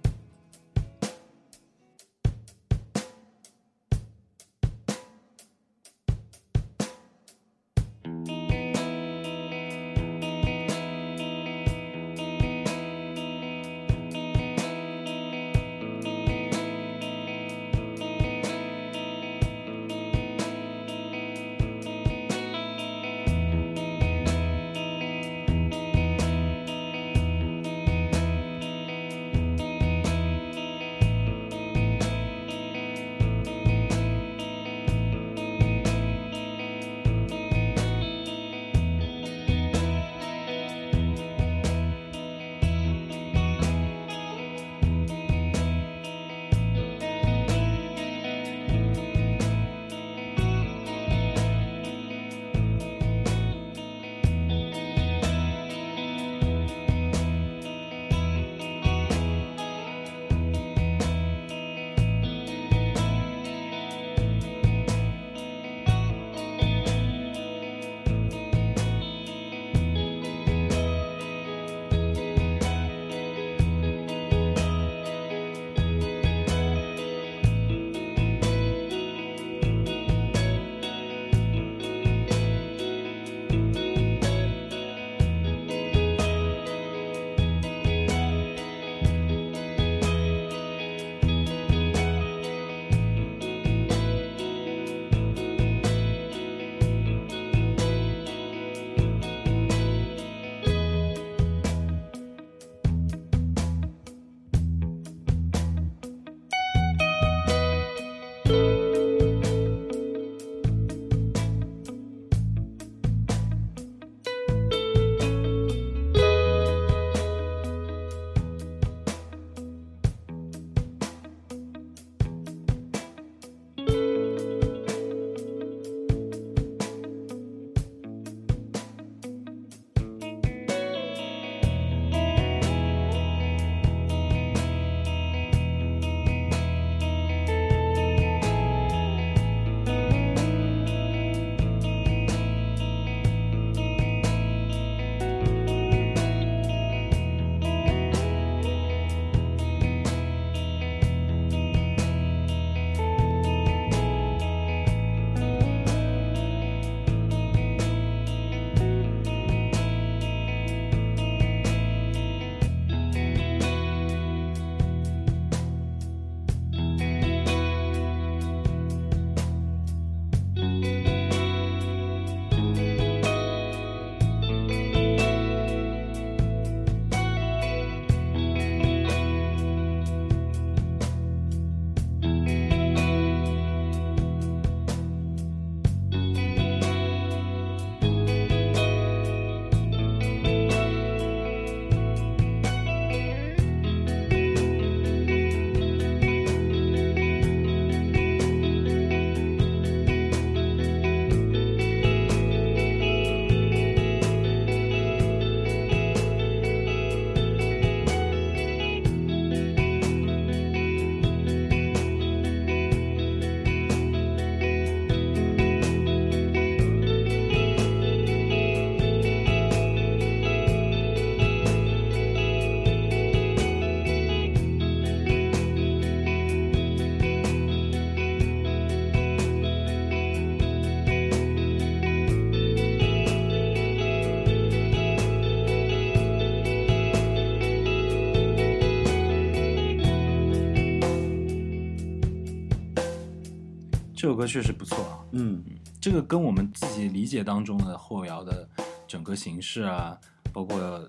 Speaker 1: 这首歌确实不错啊。
Speaker 2: 嗯，
Speaker 1: 这个跟我们自己理解当中的后摇的整个形式啊，包括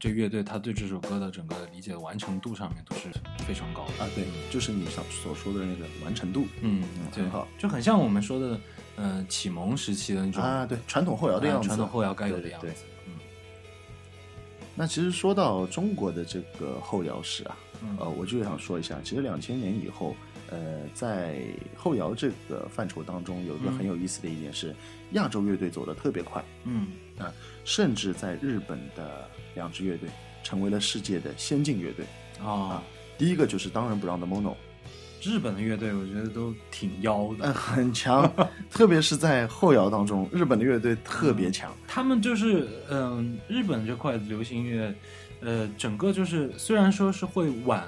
Speaker 1: 这乐队他对这首歌的整个理解完成度上面都是非常高的
Speaker 2: 啊，对，就是你想所说的那个完成度
Speaker 1: 嗯，
Speaker 2: 很好，
Speaker 1: 就很像我们说的，呃，启蒙时期的那种
Speaker 2: 啊，对，传统后摇的样子，
Speaker 1: 传统后摇该有的
Speaker 2: 对对
Speaker 1: 样子。嗯
Speaker 2: 那其实说到中国的这个后摇史啊，
Speaker 1: 嗯
Speaker 2: 呃，我就想说一下，其实两千年以后，呃，在后摇这个范畴当中，有一个
Speaker 1: 嗯。
Speaker 2: 很有意思的一点是，亚洲乐队走得特别快，
Speaker 1: 嗯。
Speaker 2: 啊甚至在日本的两支乐队成为了世界的先进乐队。
Speaker 1: 啊，
Speaker 2: 第一个就是当仁不让的 Mono，
Speaker 1: 日本的乐队我觉得都挺妖
Speaker 2: 呃，
Speaker 1: 的，
Speaker 2: 很强，特别是在后摇当中，日本的乐队特别强。
Speaker 1: 他们就是嗯、日本这块流行乐，呃，整个就是虽然说是会晚。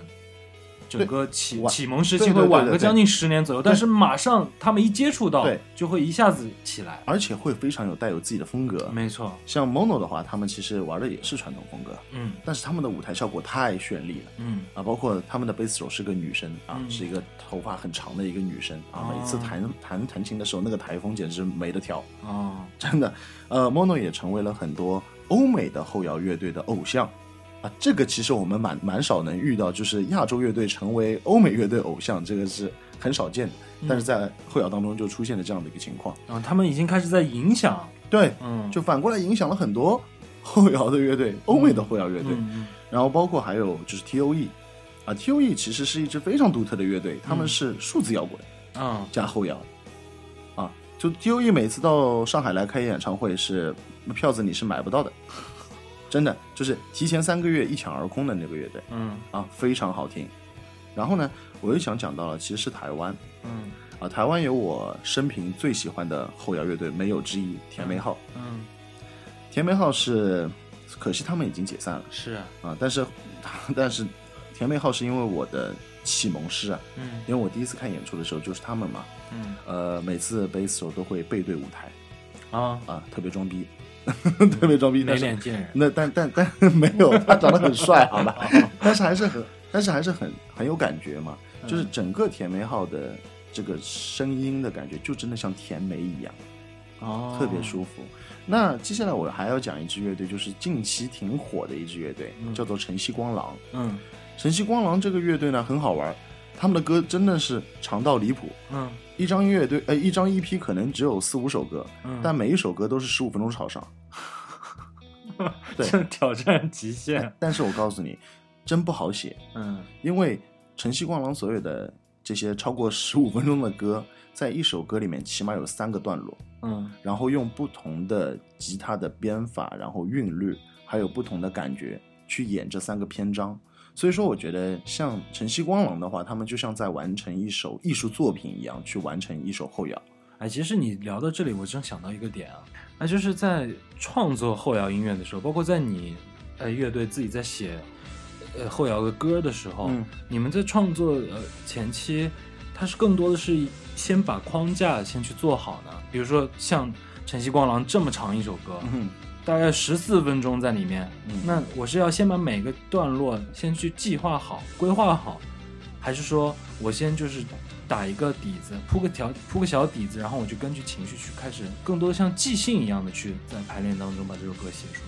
Speaker 1: 整个启启蒙时期会晚个将近十年左右，但是马上他们一接触到
Speaker 2: 对，
Speaker 1: 就会一下子起来。
Speaker 2: 而且会非常有带有自己的风格。
Speaker 1: 没错，
Speaker 2: 像 Mono 的话，他们其实玩的也是传统风格，
Speaker 1: 嗯
Speaker 2: 但是他们的舞台效果太绚丽了
Speaker 1: 嗯
Speaker 2: 啊！包括他们的贝斯手是个女生啊，
Speaker 1: 嗯
Speaker 2: 是一个头发很长的一个女生啊，
Speaker 1: 哦
Speaker 2: 每次弹弹弹琴的时候，那个台风简直没得挑，
Speaker 1: 哦，
Speaker 2: 真的。呃，Mono 也成为了很多欧美的后摇乐队的偶像。啊，这个其实我们蛮蛮少能遇到，就是亚洲乐队成为欧美乐队偶像，这个是很少见的。但是在后摇当中就出现了这样的一个情况。
Speaker 1: 啊，他们已经开始在影响，
Speaker 2: 对，
Speaker 1: 嗯，
Speaker 2: 就反过来影响了很多后摇的乐队，欧美的后摇乐队。
Speaker 1: 嗯嗯
Speaker 2: 然后包括还有就是 T.O.E，啊，T.O.E 其实是一支非常独特的乐队，他们是数字摇滚
Speaker 1: 嗯啊
Speaker 2: 加后摇，啊，就 T.O.E 每次到上海来开演唱会是票子你是买不到的，真的就是提前三个月一抢而空的那个乐队。
Speaker 1: 嗯。
Speaker 2: 啊，非常好听。然后呢，我又想讲到了，其实是台湾。
Speaker 1: 嗯。
Speaker 2: 啊，台湾有我生平最喜欢的后摇乐队，没有之一，甜梅号。
Speaker 1: 嗯，
Speaker 2: 甜梅号是，可惜他们已经解散了。
Speaker 1: 是啊，
Speaker 2: 啊，但是 但是甜梅号是因为我的启蒙师啊，
Speaker 1: 嗯。
Speaker 2: 因为我第一次看演出的时候就是他们嘛，
Speaker 1: 嗯。
Speaker 2: 呃，每次贝斯手都会背对舞台。
Speaker 1: 啊，
Speaker 2: 啊，特别装逼，特别装逼，
Speaker 1: 没脸见人，
Speaker 2: 那但但但没有，他长得很帅，好吧，但是还是很，但是还是很很有感觉嘛，就是
Speaker 1: 嗯
Speaker 2: 整个甜梅号的这个声音的感觉，就真的像甜梅一样。
Speaker 1: 哦，
Speaker 2: 特别舒服。那接下来我还要讲一支乐队，就是近期挺火的一支乐队，
Speaker 1: 嗯
Speaker 2: 叫做晨曦光狼。
Speaker 1: 嗯
Speaker 2: 晨曦光狼这个乐队呢很好玩，他们的歌真的是长到离谱。
Speaker 1: 嗯
Speaker 2: 一张乐队呃一张 EP 可能只有四五首歌，
Speaker 1: 嗯，
Speaker 2: 但每一首歌都是十五分钟朝上。对
Speaker 1: 挑战极限，
Speaker 2: 但是我告诉你，真不好写，
Speaker 1: 嗯
Speaker 2: 因为晨曦光廊所有的这些超过十五分钟的歌，在一首歌里面起码有三个段落。
Speaker 1: 嗯
Speaker 2: 然后用不同的吉他的编法，然后韵律，还有不同的感觉去演这三个篇章。所以说，我觉得像晨曦光廊的话，他们就像在完成一首艺术作品一样，去完成一首后摇。
Speaker 1: 哎，其实你聊到这里，我正想到一个点啊，那就是在创作后摇音乐的时候，包括在你呃乐队自己在写呃后摇的歌的时候，
Speaker 2: 嗯
Speaker 1: 你们在创作呃前期，它是更多的是先把框架先去做好呢？比如说像《晨曦光廊》这么长一首歌，
Speaker 2: 嗯
Speaker 1: 大概十四分钟在里面，
Speaker 2: 嗯
Speaker 1: 那我是要先把每个段落先去计划好、规划好，还是说我先就是打一个底子，铺个条、铺个小底子，然后我就根据情绪去开始，更多的像即兴一样的去在排练当中把这首歌写出来呢？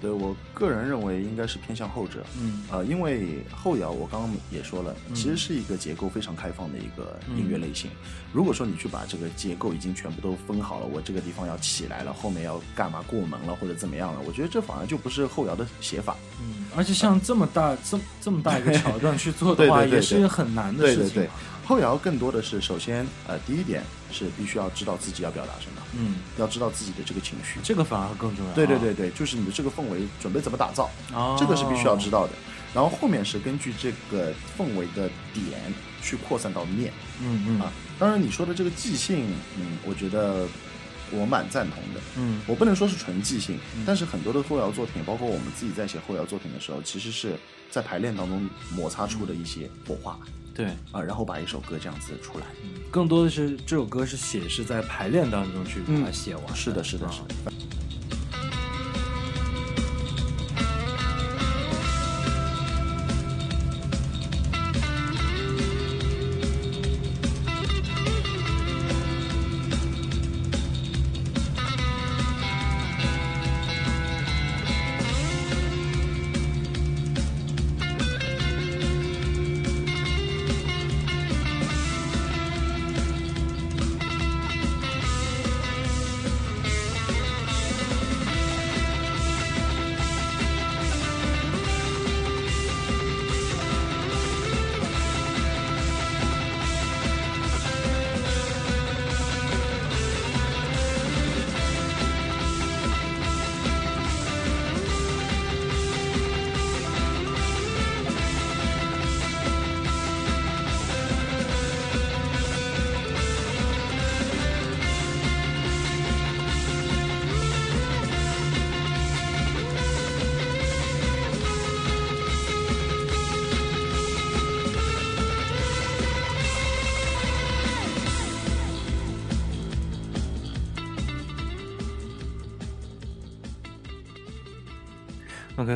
Speaker 2: 对我个人认为应该是偏向后者。
Speaker 1: 嗯
Speaker 2: 呃，因为后摇我刚刚也说了，
Speaker 1: 嗯
Speaker 2: 其实是一个结构非常开放的一个音乐类型。如果说你去把这个结构已经全部都分好了，我这个地方要起来了，后面要干嘛过门了或者怎么样了，我觉得这反而就不是后摇的写法。
Speaker 1: 嗯，而且像这么大、这么这么大一个 桥段去做的话，
Speaker 2: 对对对
Speaker 1: 也是很难的
Speaker 2: 对对对
Speaker 1: 事情嘛。，
Speaker 2: 后摇更多的是首先呃第一点是必须要知道自己要表达什么，
Speaker 1: 嗯，
Speaker 2: 要知道自己的这个情绪。
Speaker 1: 这个反而更重要。
Speaker 2: 对对对对，就是你的这个氛围准备怎么打造，
Speaker 1: 哦，
Speaker 2: 这个是必须要知道的。然后后面是根据这个氛围的点去扩散到面。
Speaker 1: 嗯嗯
Speaker 2: 啊，当然你说的这个即兴，嗯，我觉得我蛮赞同的。
Speaker 1: 嗯
Speaker 2: 我不能说是纯即兴，
Speaker 1: 嗯
Speaker 2: 但是很多的后摇作品，包括我们自己在写后摇作品的时候，其实是在排练当中摩擦出的一些火花
Speaker 1: 对。
Speaker 2: 啊，然后把一首歌这样子出来。
Speaker 1: 嗯更多的是这首歌是写是在排练当中去把它写完、
Speaker 2: 嗯是的，是的，
Speaker 1: 啊
Speaker 2: 是的。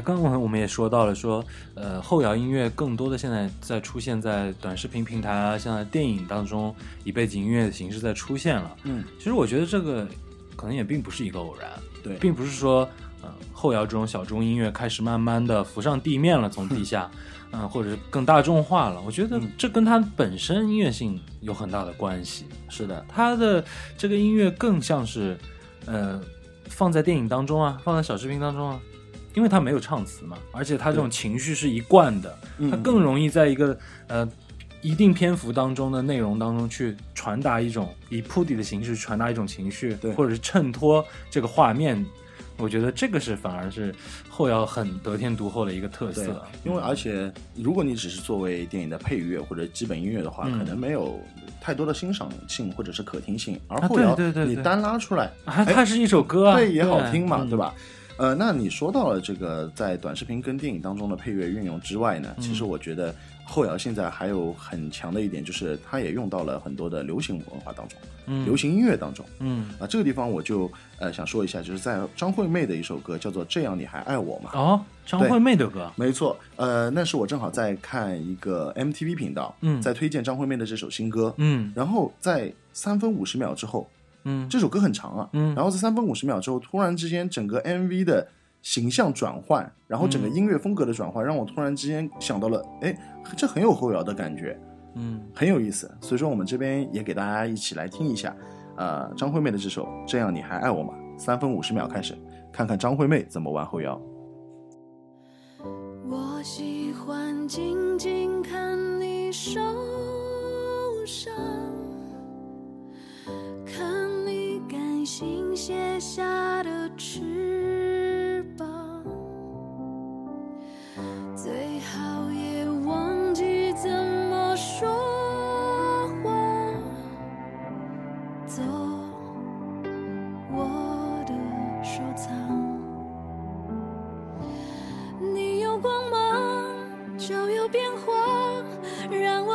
Speaker 1: 刚刚我们也说到了说，呃，后摇音乐更多的现在在出现在短视频平台啊，像在电影当中，以背景音乐的形式在出现了。
Speaker 2: 嗯，
Speaker 1: 其实我觉得这个可能也并不是一个偶然，
Speaker 2: 对，
Speaker 1: 并不是说，呃，后摇这种小众音乐开始慢慢的浮上地面了，从地下，嗯，或者是更大众化了。我觉得这跟它本身音乐性有很大的关系。
Speaker 2: 是的，
Speaker 1: 它的这个音乐更像是，呃，放在电影当中啊，放在小视频当中啊，因为他没有唱词嘛，而且他这种情绪是一贯的，他更容易在一个呃一定篇幅当中的内容当中去传达一种以铺底的形式传达一种情绪，
Speaker 2: 对
Speaker 1: 或者是衬托这个画面。我觉得这个是反而是后摇很得天独厚的一个特色，，
Speaker 2: 因为而且如果你只是作为电影的配乐或者基本音乐的话，
Speaker 1: 嗯
Speaker 2: 可能没有太多的欣赏性或者是可听性，而
Speaker 1: 啊
Speaker 2: 后摇
Speaker 1: 对对对对。
Speaker 2: 你单拉出来，
Speaker 1: 它是一首歌啊，
Speaker 2: 对也好听嘛，
Speaker 1: 嗯。
Speaker 2: 对吧？呃，那你说到了这个在短视频跟电影当中的配乐运用之外呢，其实
Speaker 1: 嗯
Speaker 2: 我觉得后摇现在还有很强的一点，就是它也用到了很多的流行文化当中，
Speaker 1: 嗯
Speaker 2: 流行音乐当中
Speaker 1: 嗯
Speaker 2: 啊。这个地方我就呃想说一下，就是在张惠妹的一首歌叫做《这样你还爱我吗》。
Speaker 1: 哦，张惠妹的歌，
Speaker 2: 没错，呃，那是我正好在看一个 MTV 频道，
Speaker 1: 嗯
Speaker 2: 在推荐张惠妹的这首新歌，
Speaker 1: 嗯
Speaker 2: 然后在三分五十秒之后，
Speaker 1: 嗯
Speaker 2: 这首歌很长啊，
Speaker 1: 嗯
Speaker 2: 然后在三分五十秒之后，突然之间整个 MV 的形象转换，然后整个
Speaker 1: 嗯
Speaker 2: 音乐风格的转换，让我突然之间想到了，哎，这很有后摇的感觉，
Speaker 1: 嗯。
Speaker 2: 很有意思。所以说，我们这边也给大家一起来听一下，呃，张惠妹的这首《这样你还爱我吗》，三分五十秒开始，看看张惠妹怎么玩后摇。
Speaker 3: 我喜欢静静看你受伤，心卸下的翅膀，最好也忘记怎么说话。走我的收藏。你有光芒，就有变化，让我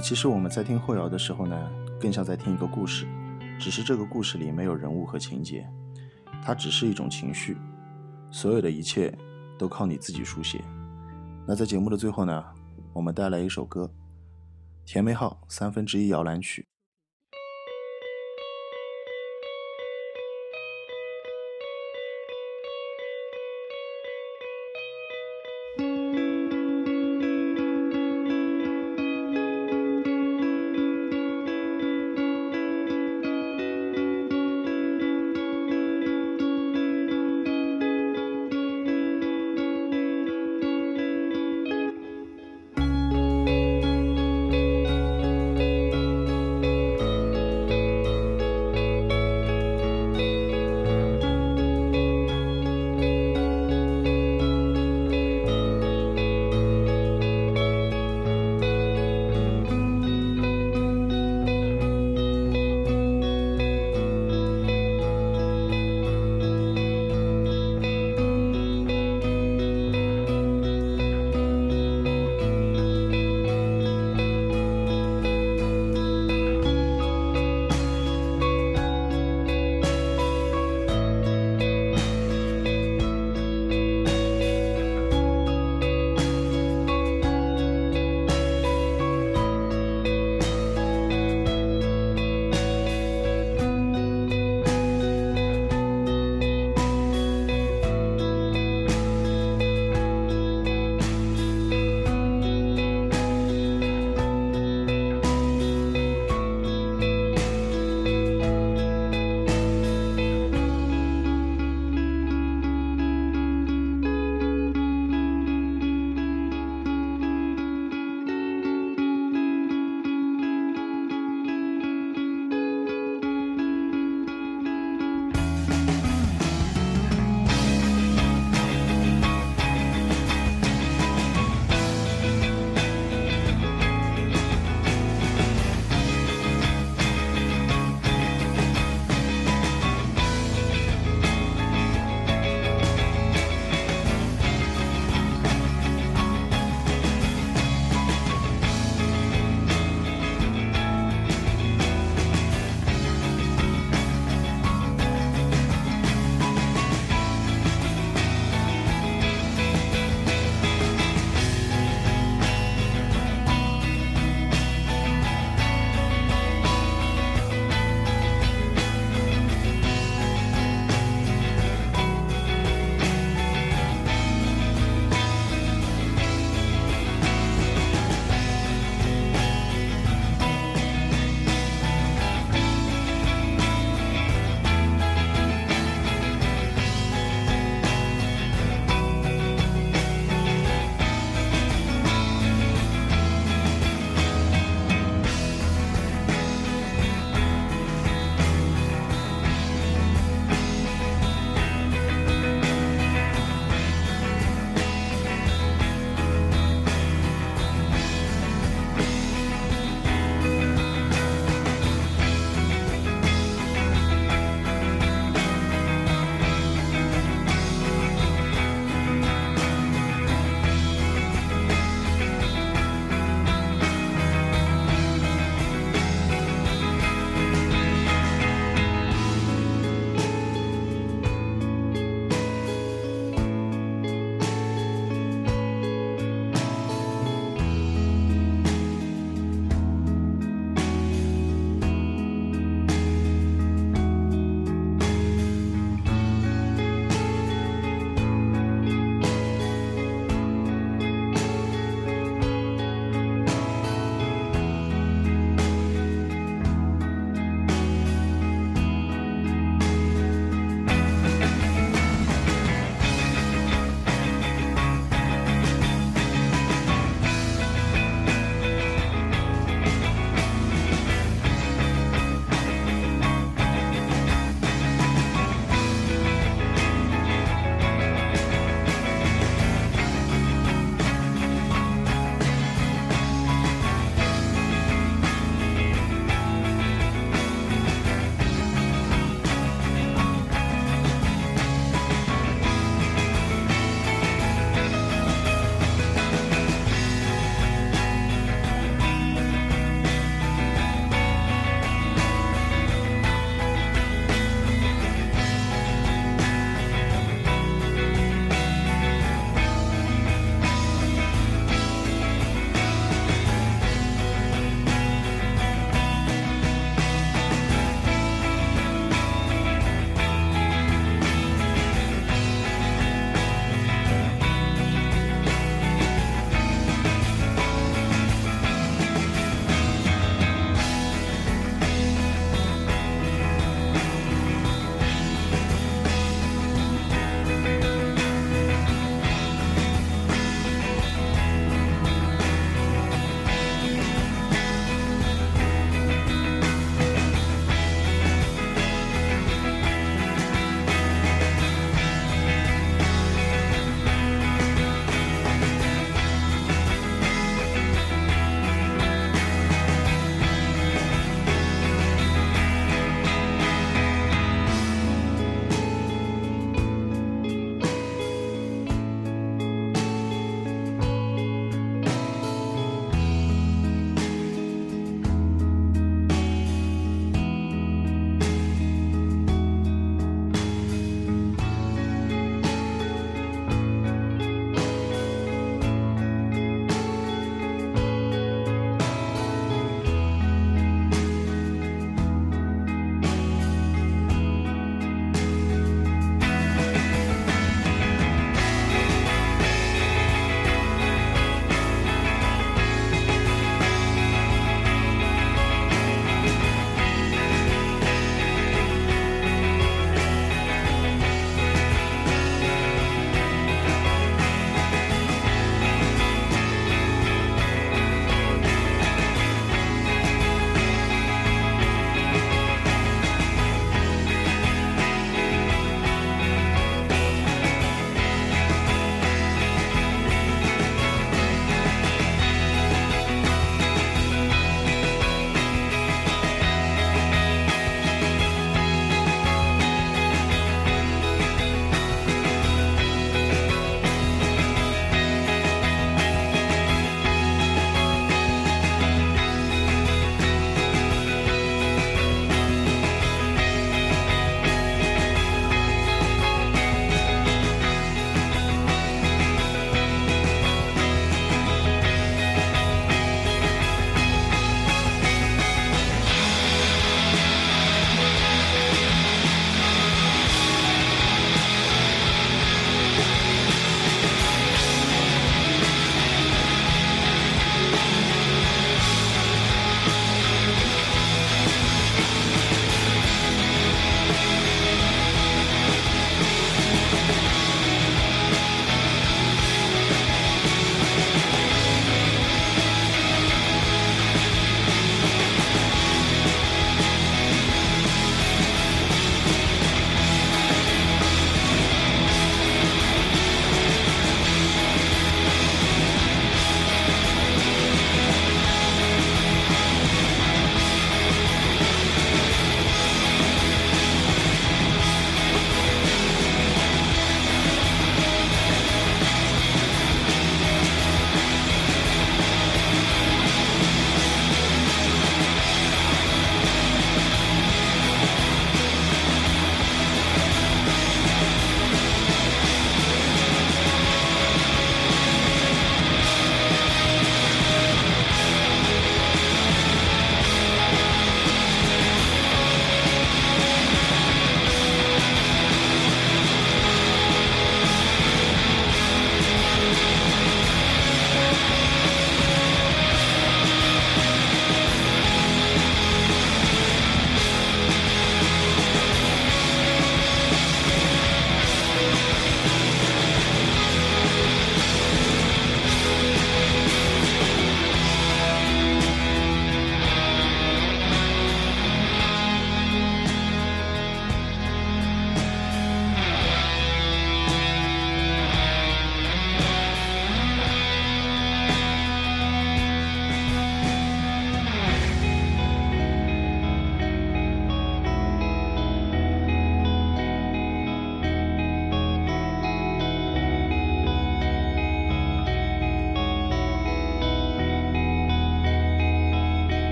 Speaker 2: 其实我们在听后摇的时候呢，更像在听一个故事，只是这个故事里没有人物和情节，它只是一种情绪，所有的一切都靠你自己书写。那在节目的最后呢，我们带来一首歌，《甜美号三分之一摇篮曲》。